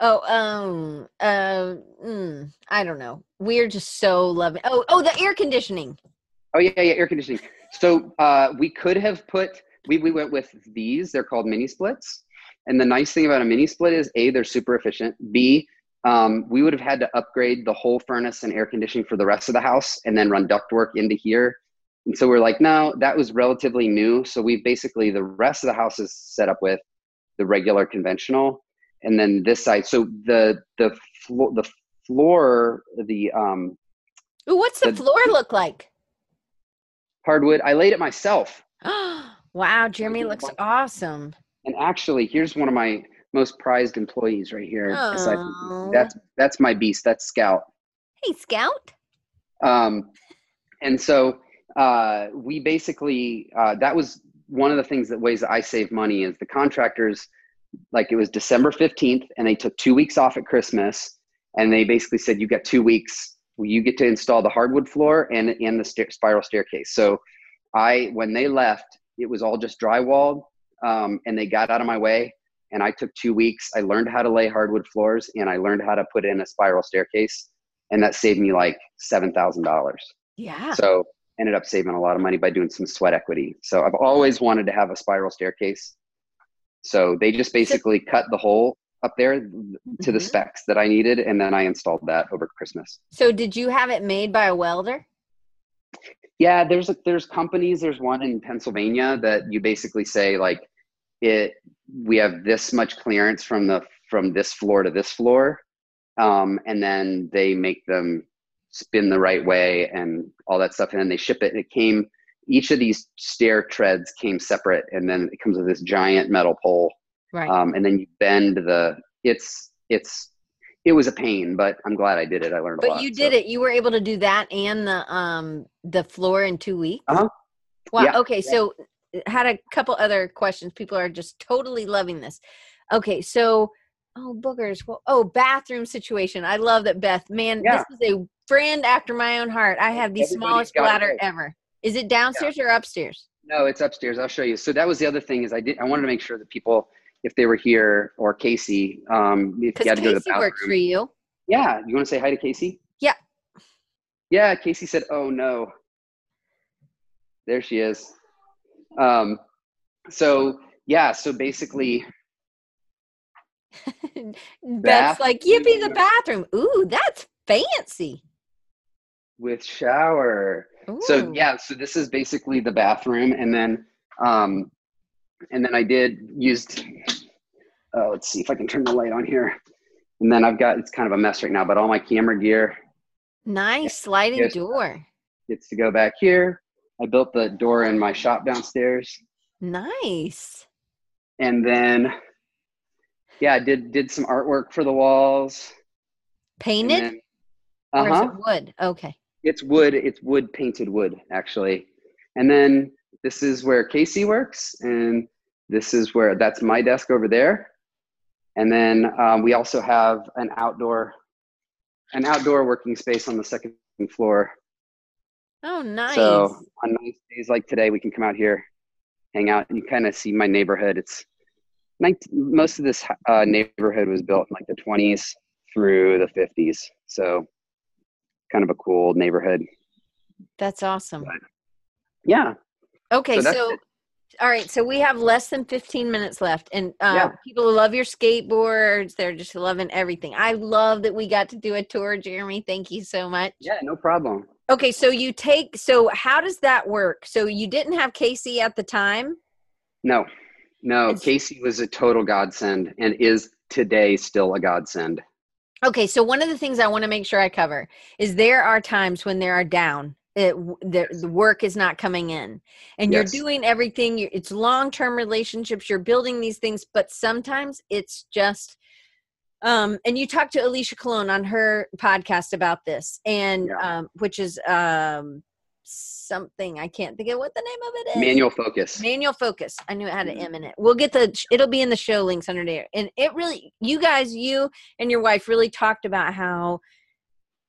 Oh, um, uh, mm, I don't know. We're just so loving. Oh, oh, the air conditioning. Oh yeah, yeah, air conditioning. So uh, we could have put we we went with these. They're called mini splits. And the nice thing about a mini split is a they're super efficient. B um, we would have had to upgrade the whole furnace and air conditioning for the rest of the house and then run ductwork into here. And so we're like, no, that was relatively new. So we basically the rest of the house is set up with the regular conventional, and then this side. So the the floor the floor the um, Ooh, what's the The- floor look like? hardwood. I laid it myself. wow, Jeremy looks bunch. awesome. And actually, here's one of my most prized employees right here. from- That's that's my beast. That's Scout. Hey, Scout. Um, and so uh, we basically uh, that was one of the things that ways that I save money is the contractors. Like it was December fifteenth, and they took two weeks off at Christmas, and they basically said, "You got two weeks. You get to install the hardwood floor and and the stair- spiral staircase." So I, when they left, it was all just drywalled, um, and they got out of my way. And I took two weeks. I learned how to lay hardwood floors, and I learned how to put in a spiral staircase, and that saved me like seven thousand dollars. Yeah. So ended up saving a lot of money by doing some sweat equity. So I've always wanted to have a spiral staircase. So they just basically cut the hole up there to the Mhm. specs that I needed, and then I installed that over Christmas. So, did you have it made by a welder? Yeah, there's a, there's companies. There's one in Pennsylvania that you basically say like it. We have this much clearance from the from this floor to this floor, um, and then they make them spin the right way and all that stuff, and then they ship it. And it came. Each of these stair treads came separate, and then it comes with this giant metal pole, Right. um, and then you bend the. It's it's it was a pain, but I'm glad I did it. I learned a but lot. you so. did it. You were able to do that and the um the floor in two weeks. Uh-huh. Wow. Yeah, Okay. So, uh, had a couple other questions. People are just totally loving this. Okay. So, oh boogers. Well, oh bathroom situation. I love that Beth. Man, Yeah. this is a friend after my own heart. I have the Everybody's smallest bladder ever. Is it downstairs or upstairs? No, it's upstairs. I'll show you. So that was the other thing is I did I wanted to make sure that people, if they were here or Casey, um, if you had to go to the Casey bathroom. works for you. Yeah, you want to say hi to Casey? Yeah. Yeah, Casey said, "Oh no." There she is. Um, so yeah, so basically, Beth's like, yippee the bathroom. Ooh, that's fancy. with shower. So yeah, so this is basically the bathroom, and then um, and then I did used. Uh, let's see if I can turn the light on here. And then I've got it's kind of a mess right now, but all my camera gear Nice sliding Yes. door. gets to go back here. I built the door in my shop downstairs. Nice. and then yeah, I did did some artwork for the walls. Painted? Uh huh. Wood. Okay. It's wood. It's wood painted wood actually. And then this is where Casey works, and this is where that's my desk over there. And then um, we also have an outdoor an outdoor working space on the second floor. Oh, nice. So on nice days like today, we can come out here, hang out, and you kind of see my neighborhood. It's 19, most of this uh, neighborhood was built in like the 20s through the 50s. So kind of a cool neighborhood. That's awesome. But, yeah. Okay, So so, all right, so we have less than 15 minutes left, and uh, Yeah. people love your skateboards. They're just loving everything. I love that we got to do a tour, Jeremy. Thank you so much. Yeah, no problem. Okay, so you take, so how does that work? So you didn't have Casey at the time? No, no. It's- Casey was a total godsend and is today still a godsend. Okay, so one of the things I want to make sure I cover is there are times when there are down. It, the, the work is not coming in and Yes. you're doing everything you it's long-term relationships you're building these things but sometimes it's just um and you talked to alicia cologne on her podcast about this and Yeah. um which is um something i can't think of what the name of it is Manual focus. Manual focus. I knew it had an Mhm. M in it. We'll get the. It'll be in the show links under there. And it really, you guys, you and your wife really talked about how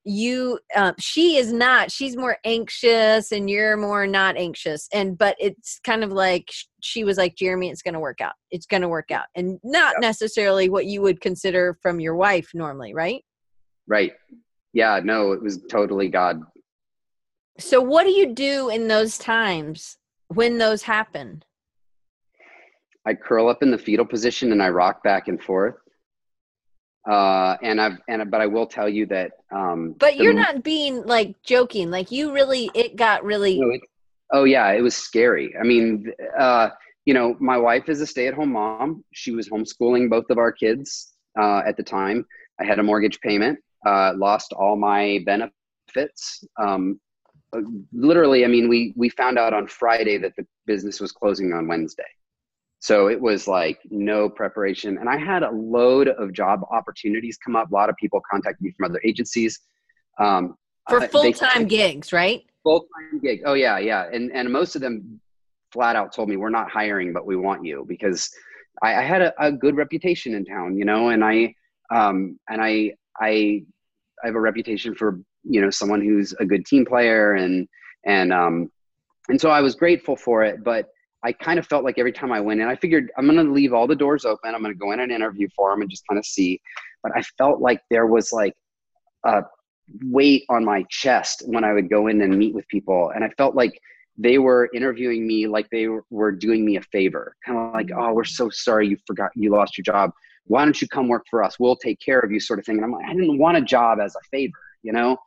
you. Uh, she is not. She's more anxious, and you're more not anxious. And but it's kind of like she was like Jeremy. It's going to work out. It's going to work out, and not Yep. necessarily what you would consider from your wife normally, right? Right. Yeah, no, it was totally God. So what do you do in those times when those happen? I curl up in the fetal position and I rock back and forth. Uh, and I've and but I will tell you that. Um, But you're m- not being like joking. Like you really, it got really. It, oh yeah, it was scary. I mean, uh, you know, my wife is a stay-at-home mom. She was homeschooling both of our kids uh, at the time. I had a mortgage payment. Uh, lost all my benefits. Um, uh, literally, I mean, we we found out on Friday that the business was closing on Wednesday. So it was like no preparation. And I had a load of job opportunities come up. A lot of people contacted me from other agencies. Um, for full time gigs, right? full time gig. Oh yeah, yeah, and and most of them flat out told me we're not hiring, but we want you because I, I had a, a good reputation in town, you know, and I um and I I I have a reputation for you know someone who's a good team player and and um and so I was grateful for it, but I kind of felt like every time I went in, I figured I'm going to leave all the doors open. I'm going to go in and interview for them and just kind of see. But I felt like there was like a weight on my chest when I would go in and meet with people. And I felt like they were interviewing me like they were doing me a favor, kind of like, oh, we're so sorry you forgot you lost your job. Why don't you come work for us? We'll take care of you, sort of thing. And I'm like, I didn't want a job as a favor, you know?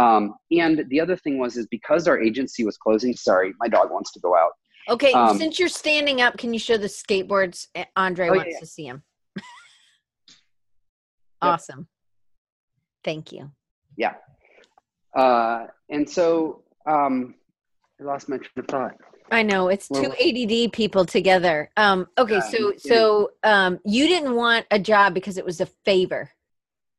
Um, and the other thing was, is because our agency was closing, sorry, my dog wants to go out. Okay, Um, since you're standing up, can you show the skateboards? Andre Oh, wants yeah. to see them. awesome. Thank you. Yeah. Uh, and so um, I lost my train of thought. I know it's two ADD people together. Um, okay, so so um, you didn't want a job because it was a favor.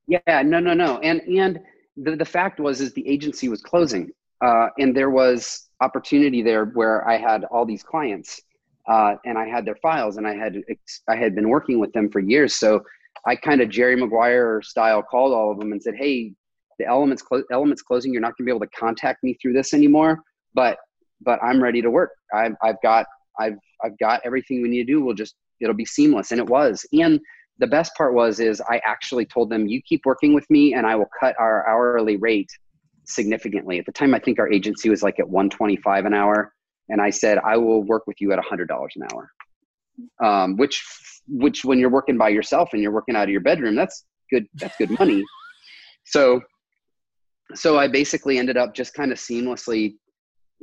Yeah, no, no, no. And and the, the fact was is the agency was closing. Uh, and there was opportunity there where I had all these clients uh, and I had their files and I had I had been working with them for years. So I kind of Jerry Maguire style called all of them and said, "Hey, the elements clo- elements closing. You're not going to be able to contact me through this anymore, but but I'm ready to work. I've I've got I've I've got everything we need to do. We'll just it'll be seamless." And it was. And the best part was is I actually told them, "You keep working with me, and I will cut our hourly rate significantly." At the time, I think our agency was like at 125 an hour, and I said, "I will work with you at $100 an hour." Um, which which when you're working by yourself and you're working out of your bedroom, that's good. That's good money. so so I basically ended up just kind of seamlessly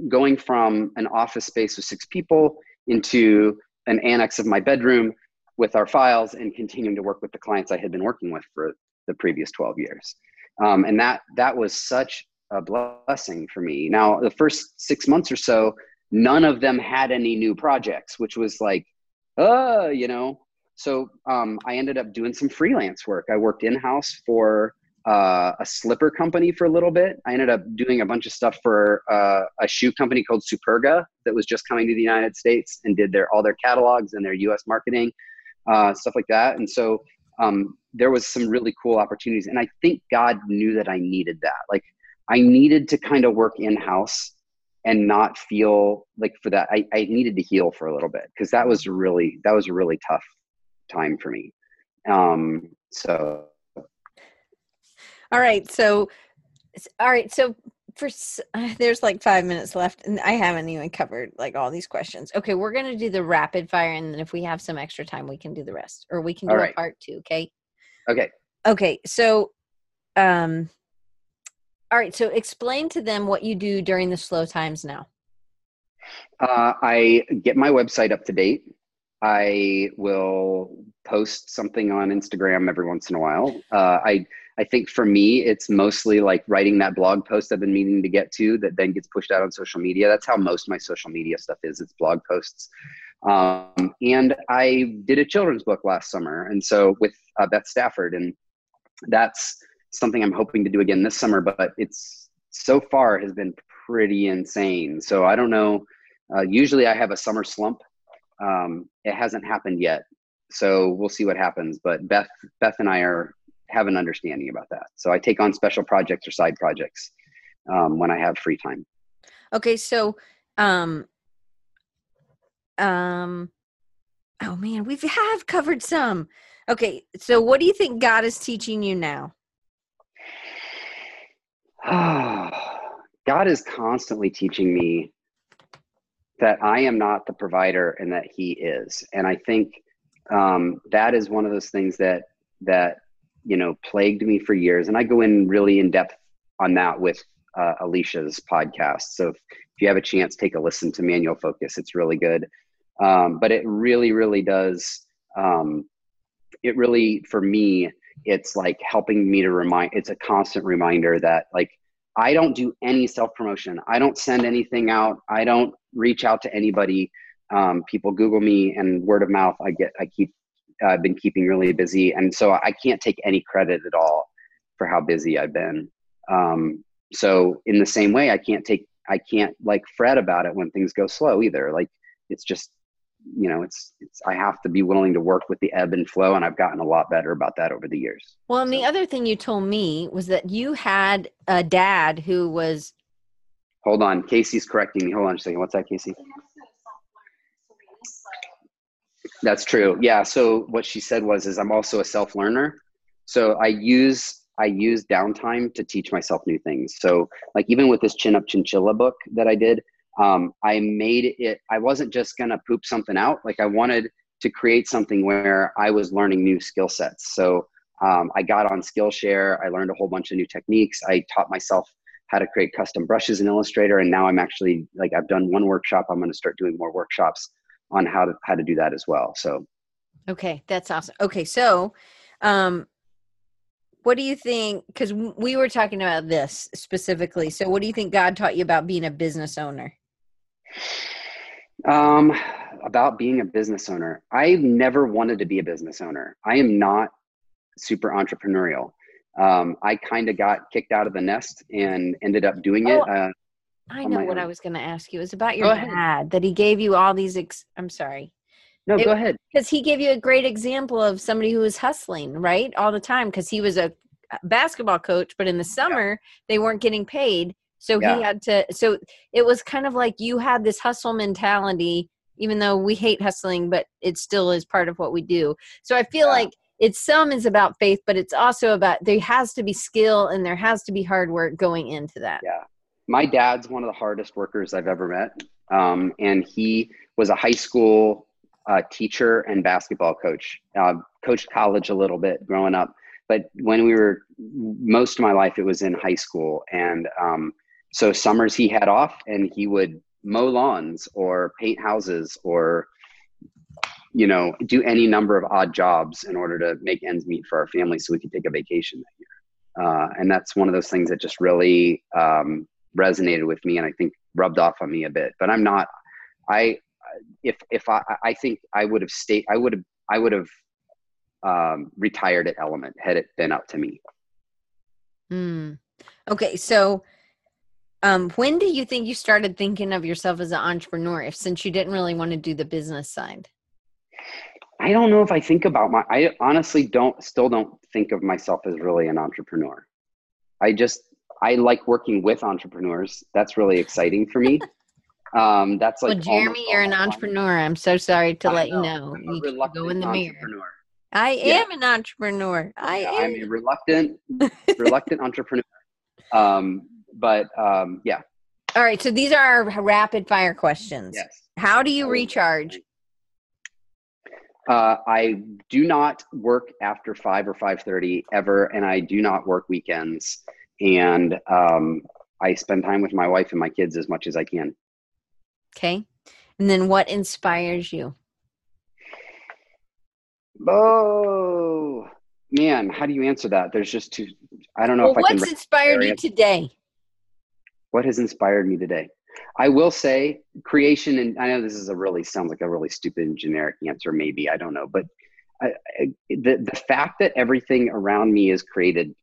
going from an office space with six people into an annex of my bedroom with our files and continuing to work with the clients I had been working with for the previous 12 years. Um, and that that was such a blessing for me. Now, the first six months or so, none of them had any new projects, which was like uh, you know. So um, I ended up doing some freelance work. I worked in house for uh, a slipper company for a little bit. I ended up doing a bunch of stuff for uh, a shoe company called Superga that was just coming to the United States and did their all their catalogs and their U.S. marketing, uh, stuff like that. And so um, there was some really cool opportunities. And I think God knew that I needed that. Like I needed to kind of work in house and not feel like for that. I, I needed to heal for a little bit because that was really that was a really tough time for me. Um, so all right. So, all right. So, for uh, there's like five minutes left, and I haven't even covered like all these questions. Okay, we're gonna do the rapid fire, and then if we have some extra time, we can do the rest, or we can do a part two. Okay. Okay. Okay. So, um, all right. So, explain to them what you do during the slow times now. Uh, I get my website up to date. I will post something on Instagram every once in a while. Uh, I I think for me, it's mostly like writing that blog post I've been meaning to get to that then gets pushed out on social media. That's how most of my social media stuff is. It's blog posts. Um, and I did a children's book last summer, and so with uh, Beth Stafford, and that's something I'm hoping to do again this summer. But it's so far has been pretty insane. So I don't know. Uh, usually I have a summer slump. Um, it hasn't happened yet, so we'll see what happens. But Beth, Beth and I are have an understanding about that. So I take on special projects or side projects um, when I have free time. Okay, so um, um, oh man, we have covered some. Okay, so what do you think God is teaching you now? God is constantly teaching me that I am not the provider and that He is, and I think um, that is one of those things that that you know plagued me for years. And i go in really in depth on that with uh, alicia's podcast. So if, if, you have a chance take a listen to manual focus. It's really good. Um, but it really really does um, it really for me it's like helping me to remind it's a constant reminder that like i don't do any self promotion i don't send anything out. I don't reach out to anybody. Um, people google me and word of mouth i get i keep I've been keeping really busy, and so I can't take any credit at all for how busy I've been. Um, so in the same way, I can't take I can't like fret about it when things go slow either. Like it's just you know it's it's I have to be willing to work with the ebb and flow, and I've gotten a lot better about that over the years. Well, and so. the other thing you told me was that you had a dad who was. Hold on, Casey's correcting me. Hold on a second. What's that, Casey? That's true. Yeah. So what she said was, is I'm also a self learner. So I use I use downtime to teach myself new things. So like even with this chin up chinchilla book that I did, um, I made it. I wasn't just gonna poop something out. Like I wanted to create something where I was learning new skill sets. So um, I got on Skillshare. I learned a whole bunch of new techniques. I taught myself how to create custom brushes in Illustrator, and now I'm actually like I've done one workshop. I'm going to start doing more workshops on how to how to do that as well. So okay, that's awesome. Okay, so um what do you think cuz we were talking about this specifically. So what do you think God taught you about being a business owner? Um about being a business owner. I've never wanted to be a business owner. I am not super entrepreneurial. Um, I kind of got kicked out of the nest and ended up doing oh, it. Uh, I oh know what. I was going to ask you. It was about your dad that he gave you all these. Ex- I'm sorry. No, it, go ahead. Because he gave you a great example of somebody who was hustling, right, all the time. Because he was a basketball coach, but in the summer yeah. they weren't getting paid, so yeah. he had to. So it was kind of like you had this hustle mentality, even though we hate hustling, but it still is part of what we do. So I feel yeah. like it's some is about faith, but it's also about there has to be skill and there has to be hard work going into that. Yeah my dad's one of the hardest workers I've ever met. Um, and he was a high school uh, teacher and basketball coach. Uh, coached college a little bit growing up, but when we were most of my life, it was in high school. And um, so summers he had off, and he would mow lawns or paint houses or you know do any number of odd jobs in order to make ends meet for our family so we could take a vacation that year. Uh, and that's one of those things that just really um, resonated with me and I think rubbed off on me a bit. But I'm not, I, if if I I think I would have stayed I would have I would have um, retired at Element had it been up to me. Mm. Okay, so um, when do you think you started thinking of yourself as an entrepreneur? If since you didn't really want to do the business side. I don't know if I think about my. I honestly don't. Still don't think of myself as really an entrepreneur. I just I like working with entrepreneurs. That's really exciting for me. Um, that's like well, Jeremy, you're an entrepreneur. I'm so sorry to I let know. you know. I'm you go in the mirror. I am an entrepreneur. I yeah, am. I'm a reluctant, reluctant entrepreneur. Um, but um, yeah. All right. So these are our rapid fire questions. Yes. How do you recharge? Uh, I do not work after five or five thirty ever, and I do not work weekends. And um, I spend time with my wife and my kids as much as I can. Okay. And then what inspires you? Oh, man. How do you answer that? There's just two. I don't know well, if I can. What's inspired you today? What has inspired me today? I will say creation, and I know this is a really sounds like a really stupid and generic answer, maybe I don't know, but I, I, the the fact that everything around me is created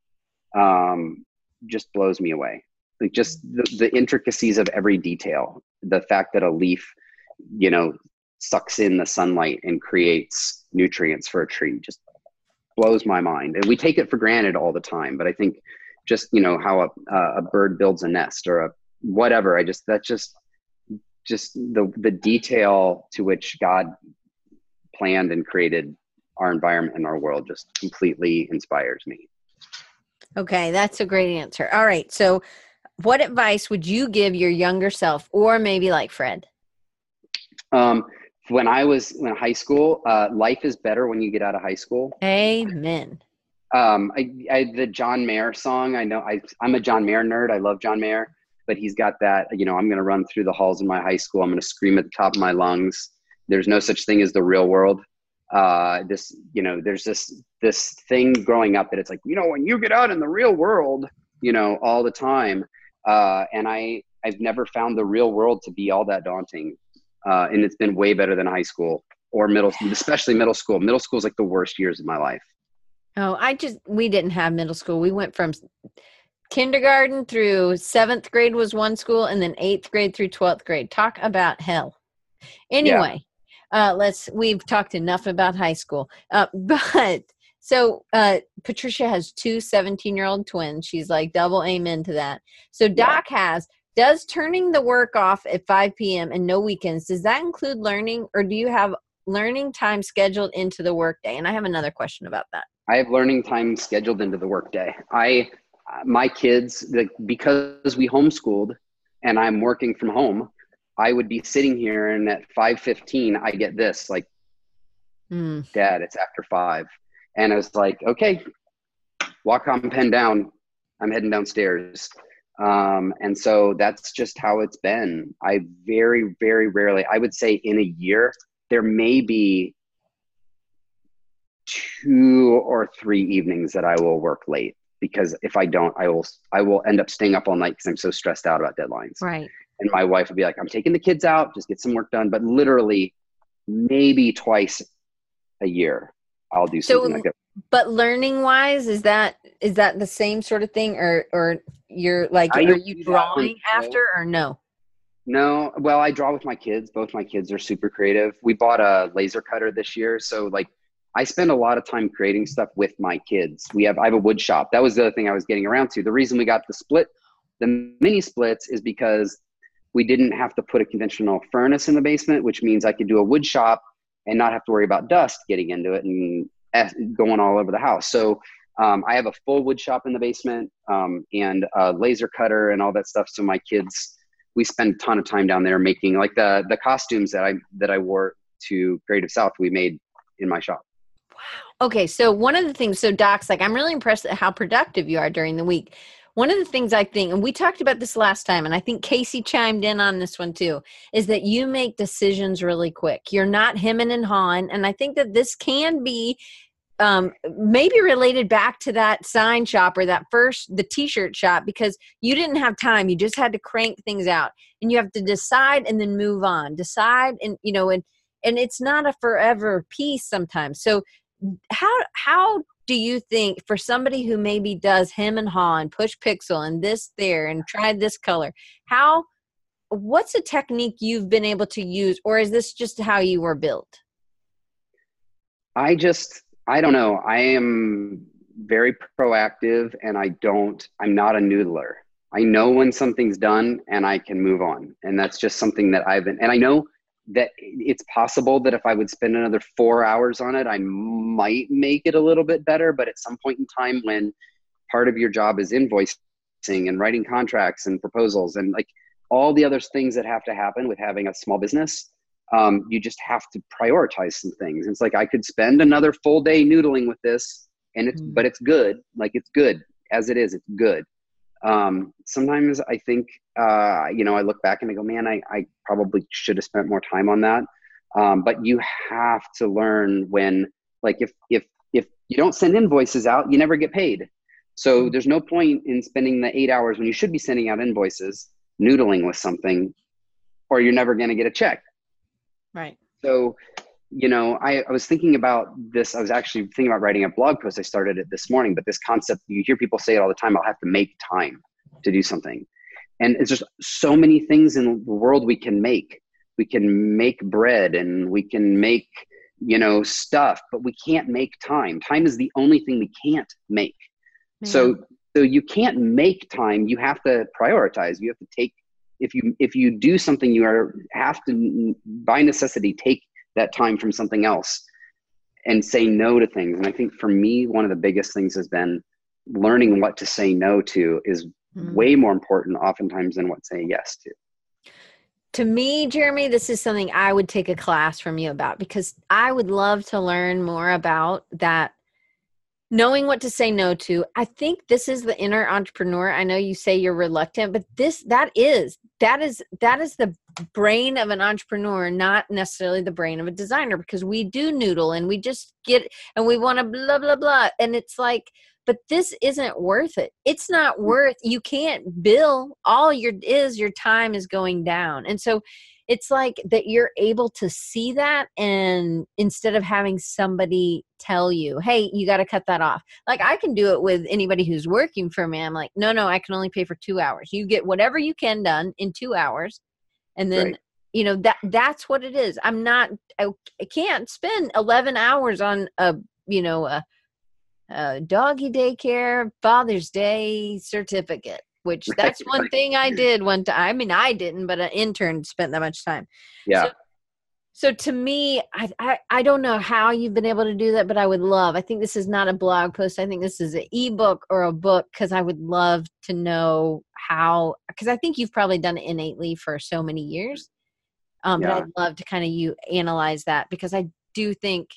um, just blows me away. Like just mm-hmm. the, the intricacies of every detail. The fact that a leaf you know sucks in the sunlight and creates nutrients for a tree just blows my mind. And we take it for granted all the time but i think just you know how a, a bird builds a nest or a whatever i just that's just just the the detail to which god planned and created our environment and our world just completely inspires me okay that's a great answer. All right so what advice would you give your younger self or maybe like fred? Um, when i was in high school uh, life is better when you get out of high school. Amen. Um, I, I, the john mayer song i know I, i'm a john mayer nerd i love john mayer but he's got that you know i'm going to run through the halls of my high school i'm going to scream at the top of my lungs. There's no such thing as the real world uh, this you know there's this this thing growing up that it's like you know when you get out in the real world you know all the time uh, and I I've never found the real world to be all that daunting, uh, and it's been way better than high school or middle, especially middle school. Middle school is like the worst years of my life. Oh, I just we didn't have middle school. We went from kindergarten through seventh grade was one school, and then eighth grade through twelfth grade. Talk about hell. Anyway. Uh, let's. We've talked enough about high school, uh, but so uh, Patricia has two 17 year old twins. She's like double amen to that. So Doc yeah. has does turning the work off at 5 p.m. and no weekends, does that include learning or do you have learning time scheduled into the workday? And I have another question about that. I have learning time scheduled into the workday. I my kids like because we homeschooled and I'm working from home, I would be sitting here and at 5:15 I get this like mm. dad, it's after 5 and I was like, okay, Wacom pen down. I'm heading downstairs. Um, and so that's just how it's been. I very, very rarely, I would say in a year, there may be two or three evenings that I will work late because if I don't, I will, I will end up staying up all night because I'm so stressed out about deadlines. Right. And my wife would be like, I'm taking the kids out, just get some work done. But literally maybe twice a year I'll do something so, like that. But learning wise, is that is that the same sort of thing, or or you're like, I are you drawing after or no? No, well, I draw with my kids. Both my kids are super creative. We bought a laser cutter this year, so like I spend a lot of time creating stuff with my kids. We have I have a wood shop. That was the other thing I was getting around to. The reason we got the split, the mini splits, is because we didn't have to put a conventional furnace in the basement, which means I could do a wood shop and not have to worry about dust getting into it and going all over the house. So um, I have a full wood shop in the basement um, and a laser cutter and all that stuff. So my kids, we spend a ton of time down there making like the the costumes that I that I wore to Creative South. We made in my shop. Wow. Okay, so one of the things, so Doc's like, I'm really impressed at how productive you are during the week. One of the things I think, and we talked about this last time, and I think Casey chimed in on this one too, is that you make decisions really quick. You're not hemming and hawing. And I think that this can be um, maybe related back to that sign shop or that first the t-shirt shop because you didn't have time you just had to crank things out and you have to decide and then move on decide and you know and and it's not a forever piece sometimes so how how do you think for somebody who maybe does hem and haw and push pixel and this there and tried this color how what's a technique you've been able to use or is this just how you were built? I just i don't know. I am very proactive and i don't i'm not a noodler. I know when something's done and i can move on. And that's just something that i've been and i know that it's possible that if I would spend another four hours on it, I might make it a little bit better. But at some point in time, when part of your job is invoicing and writing contracts and proposals and like all the other things that have to happen with having a small business, um, you just have to prioritize some things. It's like I could spend another full day noodling with this, and it's mm. but it's good. Like it's good as it is. It's good um, sometimes I think, uh, you know, I look back and I go, man, I, I probably should have spent more time on that. Um, but you have to learn when, like, if, if, if you don't send invoices out, you never get paid. So mm-hmm. there's no point in spending the eight hours when you should be sending out invoices, noodling with something, or you're never going to get a check. Right. So you know, I, I was thinking about this. I was actually thinking about writing a blog post. I started it this morning, but this concept, you hear people say it all the time I'll have to make time to do something. And it's just so many things in the world we can make. We can make bread and we can make, you know, stuff, but we can't make time. Time is the only thing we can't make. So, so you can't make time. You have to prioritize. You have to take if you if you do something you are have to by necessity take that time from something else and say no to things. And I think for me, one of the biggest things has been learning what to say no to is mm-hmm. way more important oftentimes than what saying yes to. To me, Jeremy, this is something I would take a class from you about because I would love to learn more about that knowing what to say no to. I think this is the inner entrepreneur. I know you say you're reluctant but this that is that is that is the brain of an entrepreneur not necessarily the brain of a designer because we do noodle and we just get and we want to blah blah blah and it's like but this isn't worth it. It's not mm. worth you can't bill. All your is your time is going down. And so it's like that you're able to see that and instead of having somebody tell you hey you got to cut that off. Like i can do it with anybody who's working for me i'm like no no i can only pay for two hours. You get whatever you can done in two hours and then right. you know that that's what it is. I'm not I, I can't spend 11 hours on a you know a, a doggy daycare father's day certificate which right, that's one right. thing I did one time. I mean, I didn't, but an intern spent that much time. Yeah. So, so to me, I, I, I don't know how you've been able to do that, but I would love. I think this is not a blog post. I think this is an ebook or a book because I would love to know how. Because I think you've probably done it innately for so many years. Um, yeah. But I'd love to kind of you analyze that because I do think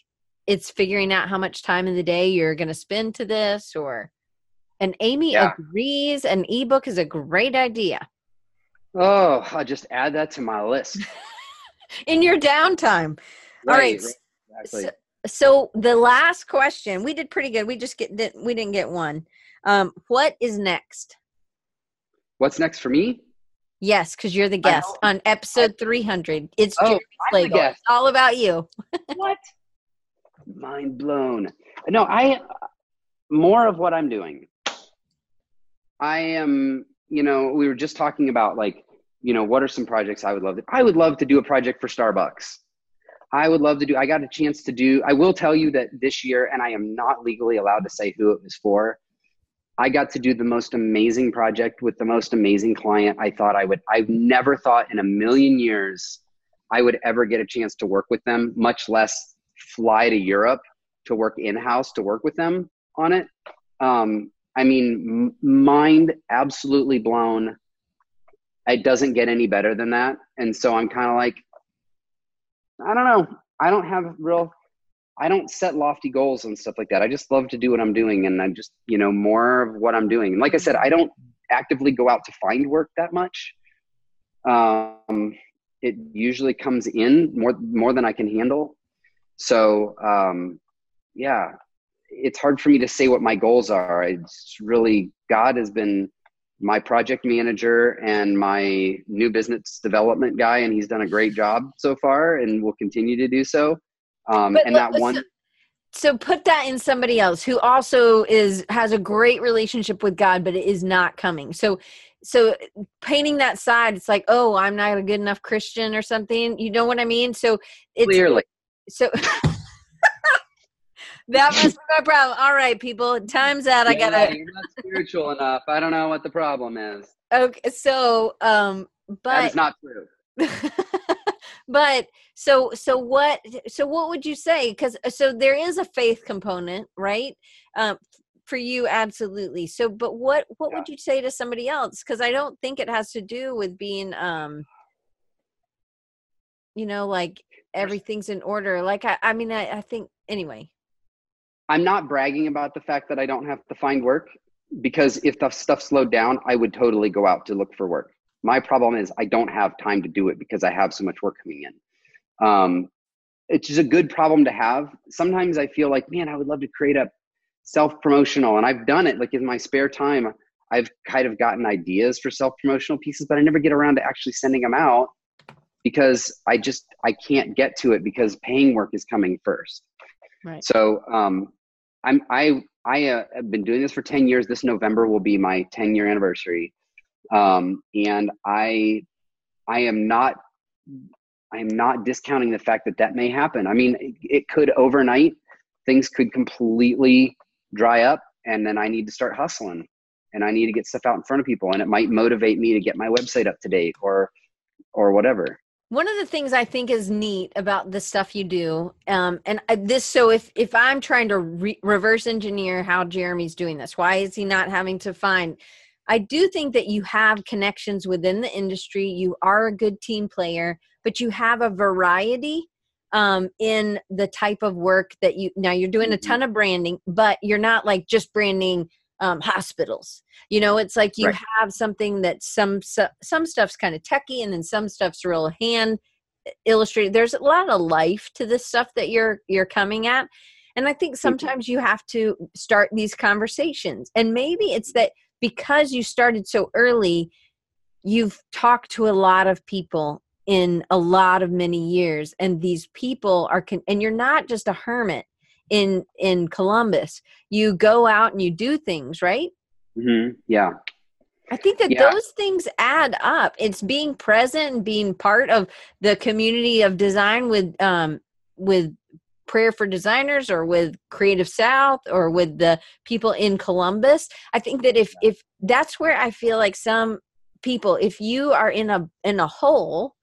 it's figuring out how much time in the day you're going to spend to this or and Amy yeah. agrees an ebook is a great idea. Oh, I'll just add that to my list. In your downtime. Right, All right. Exactly. So, so, the last question, we did pretty good. We just get didn't, we didn't get one. Um, what is next? What's next for me? Yes, because you're the guest on episode 300. It's oh, It's all about you. what? Mind blown. No, I more of what I'm doing. I am, you know, we were just talking about like, you know, what are some projects I would love to I would love to do a project for Starbucks. I would love to do I got a chance to do I will tell you that this year and I am not legally allowed to say who it was for. I got to do the most amazing project with the most amazing client I thought I would I've never thought in a million years I would ever get a chance to work with them, much less fly to Europe to work in house to work with them on it. Um, I mean, mind absolutely blown. It doesn't get any better than that. And so I'm kind of like, I don't know. I don't have real, I don't set lofty goals and stuff like that. I just love to do what I'm doing. And I just, you know, more of what I'm doing. And like I said, I don't actively go out to find work that much. Um, it usually comes in more, more than I can handle. So, um, yeah, it's hard for me to say what my goals are. It's really God has been my project manager and my new business development guy, and he's done a great job so far, and will continue to do so. Um, and that one. So, so put that in somebody else who also is has a great relationship with God, but it is not coming. So so painting that side, it's like, oh, I'm not a good enough Christian or something. You know what I mean? So it's clearly so. that must be my problem. All right, people, time's out. I gotta. You're not spiritual enough. I don't know what the problem is. Okay, so um, but that is not true. but so so what so what would you say because uh, so there is a faith component right um, for you absolutely so but what what yeah. would you say to somebody else because i don't think it has to do with being um you know like everything's in order like i i mean i, I think anyway i'm not bragging about the fact that i don't have to find work because if the stuff slowed down i would totally go out to look for work my problem is I don't have time to do it because I have so much work coming in. Um, it's just a good problem to have. Sometimes I feel like, man, I would love to create a self promotional, and I've done it like in my spare time. I've kind of gotten ideas for self promotional pieces, but I never get around to actually sending them out because I just I can't get to it because paying work is coming first. Right. So um, I'm I I uh, have been doing this for ten years. This November will be my ten year anniversary, um, and I I am not I am not discounting the fact that that may happen. I mean, it, it could overnight things could completely dry up, and then I need to start hustling, and I need to get stuff out in front of people, and it might motivate me to get my website up to date or or whatever one of the things i think is neat about the stuff you do um, and this so if if i'm trying to re- reverse engineer how jeremy's doing this why is he not having to find I do think that you have connections within the industry. You are a good team player, but you have a variety um, in the type of work that you now you're doing a mm-hmm. ton of branding, but you're not like just branding um, hospitals. You know, it's like you right. have something that some some stuff's kind of techy, and then some stuff's real hand illustrated. There's a lot of life to this stuff that you're you're coming at, and I think sometimes you have to start these conversations. And maybe it's that because you started so early, you've talked to a lot of people in a lot of many years and these people are con- and you're not just a hermit in in Columbus. You go out and you do things, right? Mm-hmm. Yeah. I think that yeah. those things add up. It's being present and being part of the community of design with um with prayer for designers or with creative south or with the people in columbus i think that if if that's where i feel like some people if you are in a in a hole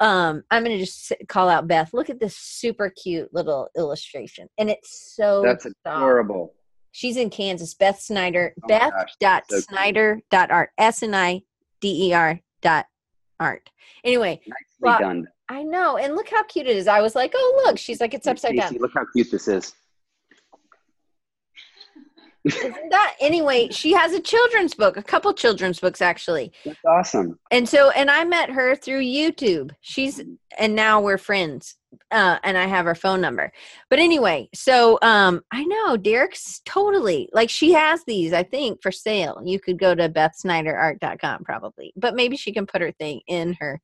um i'm gonna just call out beth look at this super cute little illustration and it's so that's adorable she's in kansas beth snider oh beth gosh, dot so snider dot art s-n-i-d-e-r dot art anyway nicely well, done I know. And look how cute it is. I was like, oh, look. She's like, it's upside down. Look how cute this is. Isn't that anyway? She has a children's book, a couple children's books actually. That's awesome. And so, and I met her through YouTube. She's, and now we're friends. Uh, and I have her phone number. But anyway, so um, I know Derek's totally like she has these, I think, for sale. You could go to BethSniderArt.com probably, but maybe she can put her thing in her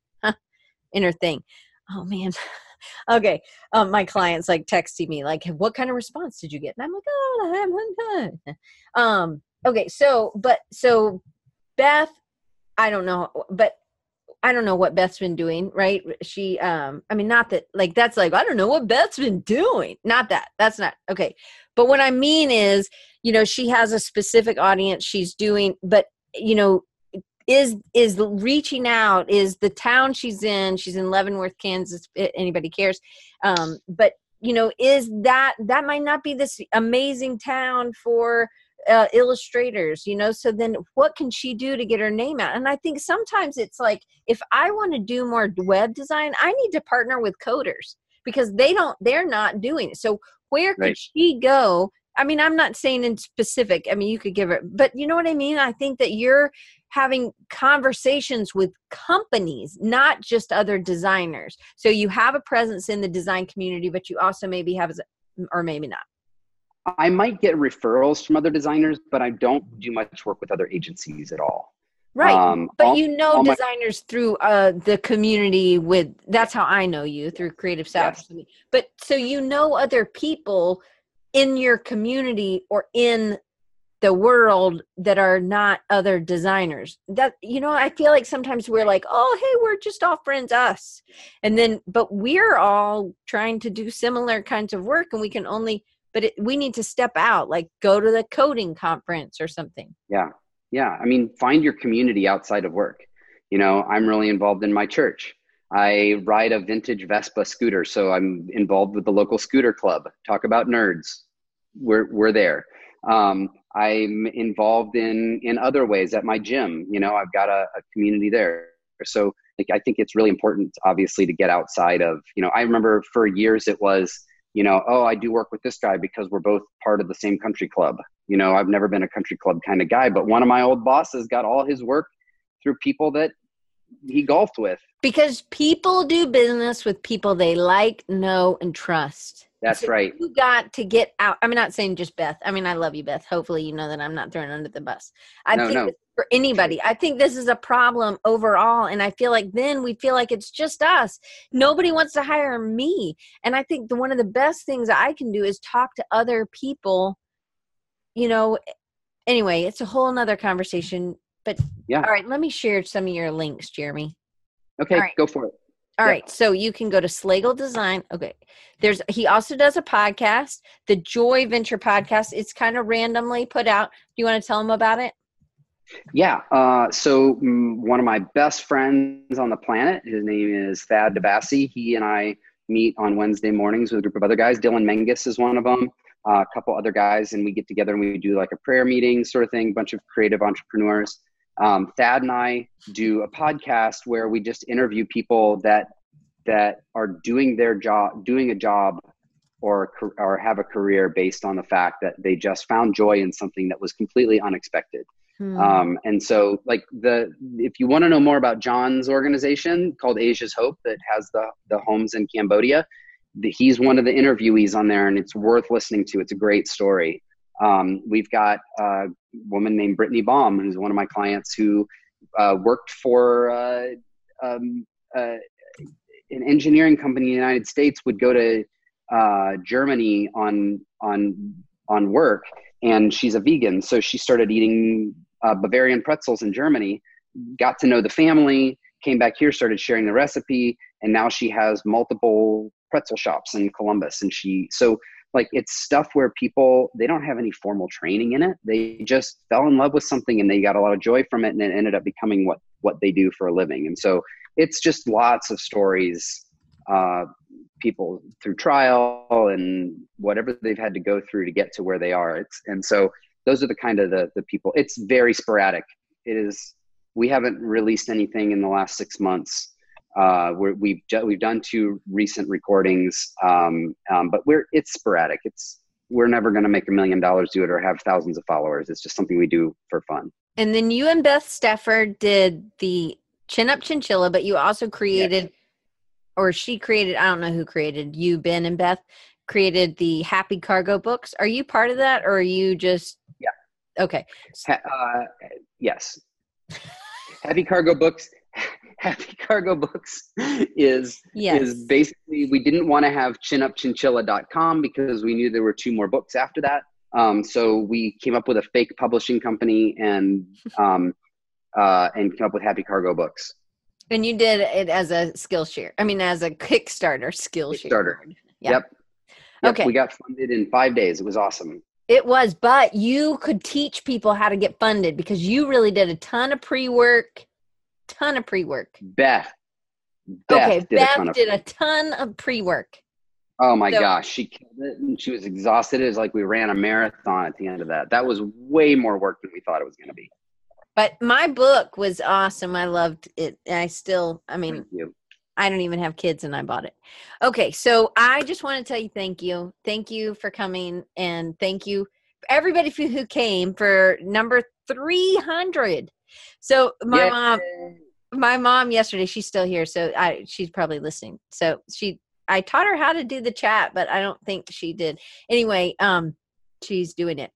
in her thing. Oh man. okay. Um, my clients like texting me like, what kind of response did you get? And I'm like, oh, I haven't done. Um, okay. So, but so Beth, I don't know, but I don't know what Beth's been doing, right? She, um, I mean, not that like that's like I don't know what Beth's been doing. Not that. That's not okay. But what I mean is, you know, she has a specific audience she's doing, but you know, is is reaching out is the town she's in she's in leavenworth kansas anybody cares um, but you know is that that might not be this amazing town for uh, illustrators you know so then what can she do to get her name out and i think sometimes it's like if i want to do more web design i need to partner with coders because they don't they're not doing it so where could right. she go I mean, I'm not saying in specific. I mean, you could give it, but you know what I mean? I think that you're having conversations with companies, not just other designers. So you have a presence in the design community, but you also maybe have, or maybe not. I might get referrals from other designers, but I don't do much work with other agencies at all. Right. Um, but all, you know designers my- through uh, the community with that's how I know you through Creative South. Yes. But so you know other people in your community or in the world that are not other designers. That you know i feel like sometimes we're like oh hey we're just all friends us. And then but we're all trying to do similar kinds of work and we can only but it, we need to step out like go to the coding conference or something. Yeah. Yeah. I mean find your community outside of work. You know i'm really involved in my church. I ride a vintage vespa scooter so i'm involved with the local scooter club. Talk about nerds. We're, we're there um, i'm involved in in other ways at my gym you know i've got a, a community there so like i think it's really important obviously to get outside of you know i remember for years it was you know, oh, I do work with this guy because we're both part of the same country club. You know, I've never been a country club kind of guy, but one of my old bosses got all his work through people that he golfed with. Because people do business with people they like, know, and trust. That's so right. You got to get out. I'm not saying just Beth. I mean, I love you, Beth. Hopefully, you know that I'm not throwing under the bus. I no, think no. for anybody, I think this is a problem overall. And I feel like then we feel like it's just us. Nobody wants to hire me. And I think the, one of the best things I can do is talk to other people. You know, anyway, it's a whole nother conversation. But yeah. All right, let me share some of your links, Jeremy. Okay, right. go for it. All yep. right, so you can go to Slagle Design. Okay, there's he also does a podcast, the Joy Venture podcast. It's kind of randomly put out. Do you want to tell him about it? Yeah. Uh, so um, one of my best friends on the planet, his name is Thad DeBassi. He and I meet on Wednesday mornings with a group of other guys. Dylan Menges is one of them. Uh, a couple other guys, and we get together and we do like a prayer meeting sort of thing. A bunch of creative entrepreneurs um, Thad and I do a podcast where we just interview people that that are doing their job, doing a job, or or have a career based on the fact that they just found joy in something that was completely unexpected. Hmm. Um, and so, like the if you want to know more about John's organization called Asia's Hope that has the the homes in Cambodia, the, he's one of the interviewees on there, and it's worth listening to. It's a great story. Um, we've got a woman named Brittany Baum, who's one of my clients, who uh, worked for uh, um, uh, an engineering company in the United States. Would go to uh, Germany on on on work, and she's a vegan, so she started eating uh, Bavarian pretzels in Germany. Got to know the family, came back here, started sharing the recipe, and now she has multiple pretzel shops in Columbus. And she so like it's stuff where people they don't have any formal training in it. They just fell in love with something and they got a lot of joy from it and it ended up becoming what what they do for a living. And so it's just lots of stories uh, people through trial and whatever they've had to go through to get to where they are. It's and so those are the kind of the, the people. It's very sporadic. It is we haven't released anything in the last six months uh, we have we've, we've done two recent recordings, um, um, but we're it's sporadic. It's we're never going to make a million dollars do it or have thousands of followers. It's just something we do for fun. And then you and Beth Stafford did the Chin Up Chinchilla, but you also created, yes. or she created. I don't know who created. You, Ben, and Beth created the Happy Cargo books. Are you part of that, or are you just? Yeah. Okay. Ha- uh, yes. Happy Cargo books Happy Cargo Books is yes. is basically we didn't want to have chinupchinchilla.com because we knew there were two more books after that. Um, so we came up with a fake publishing company and um, uh, and came up with Happy Cargo Books. And you did it as a Skillshare. I mean, as a Kickstarter Skillshare. Kickstarter. Yep. yep. Yep, okay. We got funded in five days. It was awesome. It was, but you could teach people how to get funded because you really did a ton of pre work ton of pre work. Beth. Beth. Okay, did Beth a did a ton of pre work. Oh my so, gosh, she killed it and she was exhausted. It was like we ran a marathon at the end of that. That was way more work than we thought it was going to be. But my book was awesome. I loved it. I still, I mean, I don't even have kids and I bought it. Okay, so I just want to tell you thank you. Thank you for coming and thank you everybody who came for number 300. So my yeah. mom, my mom yesterday, she's still here, so I she's probably listening. So she, I taught her how to do the chat, but I don't think she did. Anyway, um, she's doing it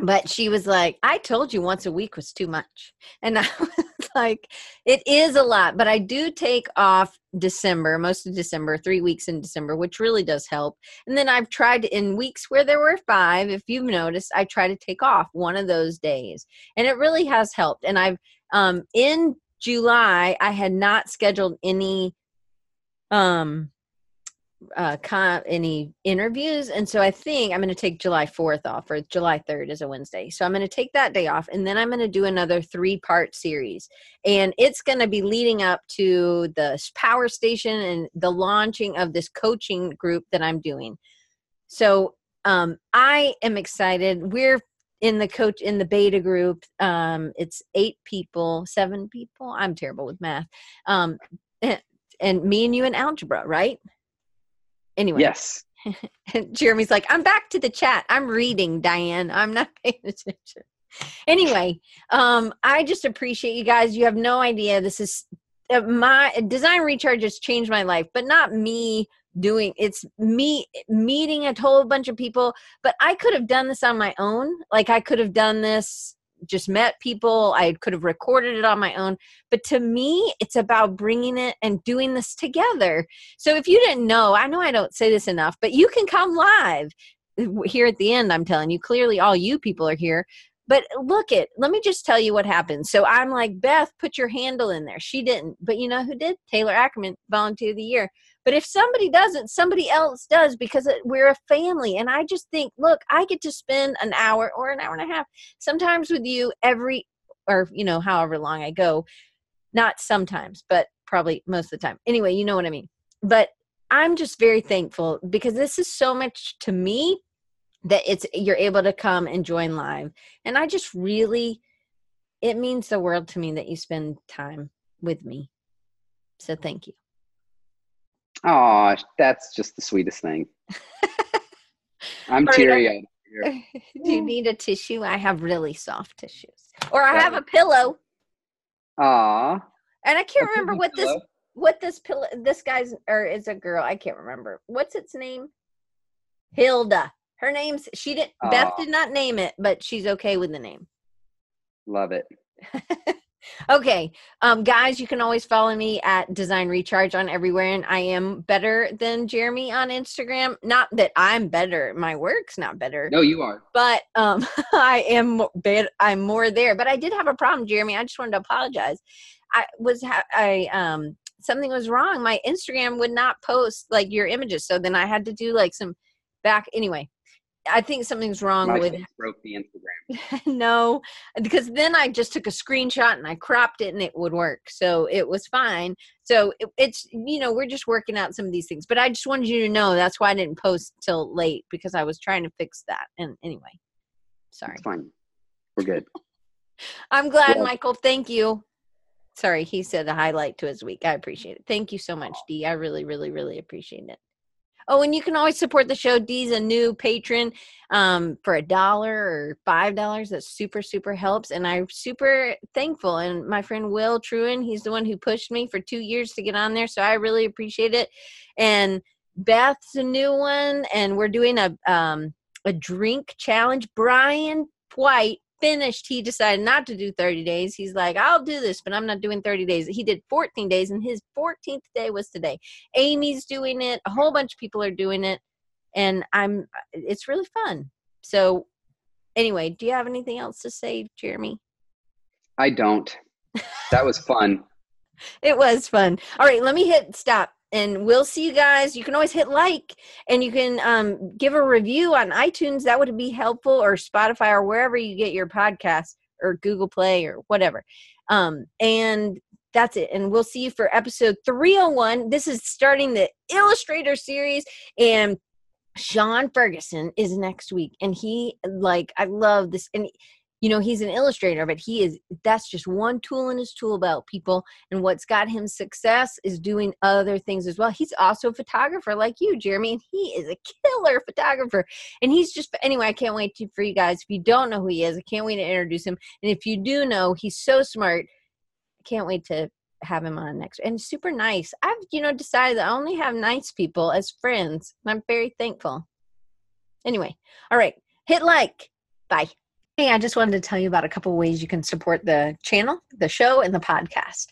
but she was like i told you once a week was too much and i like it is a lot but i do take off december most of december three weeks in december which really does help. And then i've tried in weeks where there were five if you've noticed i try to take off one of those days and it really has helped. And i've um in july i had not scheduled any um uh, any interviews. And so I think I'm going to take July 4th off, or July 3rd is a Wednesday. So I'm going to take that day off, and then I'm going to do another three part series. And it's going to be leading up to the power station and the launching of this coaching group that I'm doing. So um, I am excited. We're in the coach in the beta group um it's eight people seven people i'm terrible with math um and, and me and you in algebra right Anyway. Yes. Jeremy's like, I'm back to the chat. I'm reading, Diane. I'm not paying attention. Anyway, um, I just appreciate you guys. You have no idea. This is uh, my design recharge has changed my life, but not me doing it's me meeting a whole bunch of people but i could have done this on my own like i could have done this just met people. I could have recorded it on my own. But to me, it's about bringing it and doing this together. So if you didn't know, I know I don't say this enough, but you can come live here at the end. I'm telling you, clearly all you people are here. But look it, let me just tell you what happened. So I'm like, Beth, put your handle in there. She didn't. But you know who did? Taylor Ackerman, volunteer of the year. But if somebody doesn't, somebody else does because we're a family. And I just think, look, I get to spend an hour or an hour and a half sometimes with you every, or, you know, however long I go. Not sometimes, but probably most of the time. Anyway, you know what I mean. But I'm just very thankful because this is so much to me that it's you're able to come and join live. And I just really it means the world to me that you spend time with me. So thank you. Oh, that's just the sweetest thing. I'm teary eyed. Do you hmm. need a tissue? I have really soft tissues, or I have a pillow. Aw. And I can't remember what pillow? this what this pillow this guy's or is a girl. I can't remember what's its name. Hilda. Her name's she didn't. Beth did not name it, but she's okay with the name. Love it. okay um guys you can always follow me at design recharge on everywhere and i am better than jeremy on instagram. Not that i'm better my work's not better. No you are. But um i am bad i'm more there. But i did have a problem jeremy. I just wanted to apologize. I was ha- i um something was wrong. My instagram would not post like your images. So then i had to do like some back anyway I think something's wrong My with broke the Instagram. no, because then I just took a screenshot and I cropped it and it would work. So it was fine. So it, it's you know we're just working out some of these things. But I just wanted you to know that's why I didn't post till late because I was trying to fix that. And anyway, sorry. It's fine. We're good. I'm glad, yeah. Michael. Thank you. Sorry, he said the highlight to his week. I appreciate it. Thank you so much, Dee. I really, really, really appreciate it. Oh, and you can always support the show. Dee's a new patron um, for a dollar or five dollars. That super, super helps. And I'm super thankful. And my friend Will Truen, he's the one who pushed me for two years to get on there. So I really appreciate it. And Beth's a new one, and we're doing a um, a drink challenge. Brian White finished, he decided not to do 30 days. He's like, I'll do this, but I'm not doing 30 days. He did 14 days, and his 14th day was today. Amy's doing it. A whole bunch of people are doing it, and I'm. It's really fun. So, anyway, do you have anything else to say, Jeremy? I don't. That was fun. it was fun. All right, let me hit stop and we'll see you guys. You can always hit like and you can um, give a review on itunes. That would be helpful or spotify or wherever you get your podcast or google play or whatever. Um, and that's it. And we'll see you for episode 301 this is starting the illustrator series and sean ferguson is next week and he like i love this and you know he's an illustrator but he is that's just one tool in his tool belt people and what's got him success is doing other things as well. He's also a photographer like you jeremy and he is a killer photographer. And he's just anyway i can't wait to, for you guys if you don't know who he is i can't wait to introduce him. And if you do know he's so smart. I can't wait to have him on next and super nice. I've you know decided i only have nice people as friends and i'm very thankful. Anyway all right hit like. Bye. Hey, I just wanted to tell you about a couple ways you can support the channel, the show, and the podcast.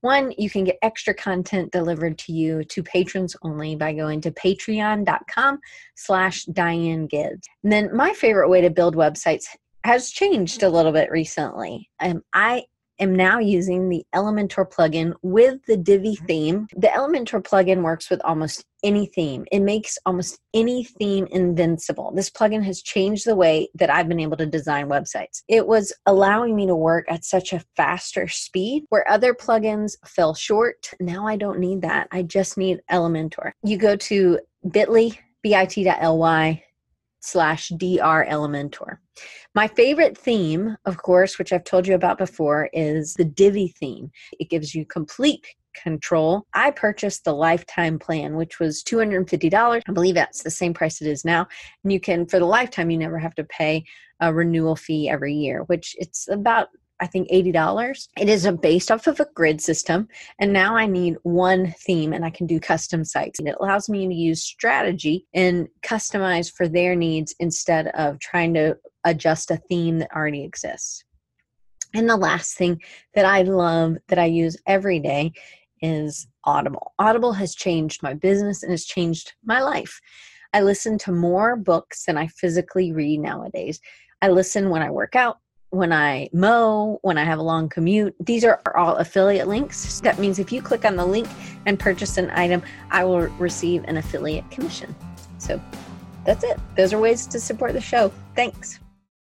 One, you can get extra content delivered to you to patrons only by going to patreon.com slash Diane Gibbs. And then my favorite way to build websites has changed a little bit recently. Um, I am now using the Elementor plugin with the Divi mm-hmm. theme. The Elementor plugin works with almost any theme. It makes almost any theme invincible. This plugin has changed the way that I've been able to design websites. It was allowing me to work at such a faster speed where other plugins fell short. Now I don't need that. I just need Elementor. You go to bit.ly, bit.ly slash dr elementor. My favorite theme of course which i've told you about before is the divi theme. It gives you complete control. I purchased the lifetime plan which was $250 i believe that's the same price it is now. And you can for the lifetime you never have to pay a renewal fee every year which it's about I think $80. It is based off of a grid system. And now I need one theme and I can do custom sites. And it allows me to use strategy and customize for their needs instead of trying to adjust a theme that already exists. And the last thing that I love that I use every day is Audible. Audible has changed my business and has changed my life. I listen to more books than I physically read nowadays. I listen when I work out when I mow, when I have a long commute. These are all affiliate links. That means if you click on the link and purchase an item, I will receive an affiliate commission. So that's it. Those are ways to support the show. Thanks.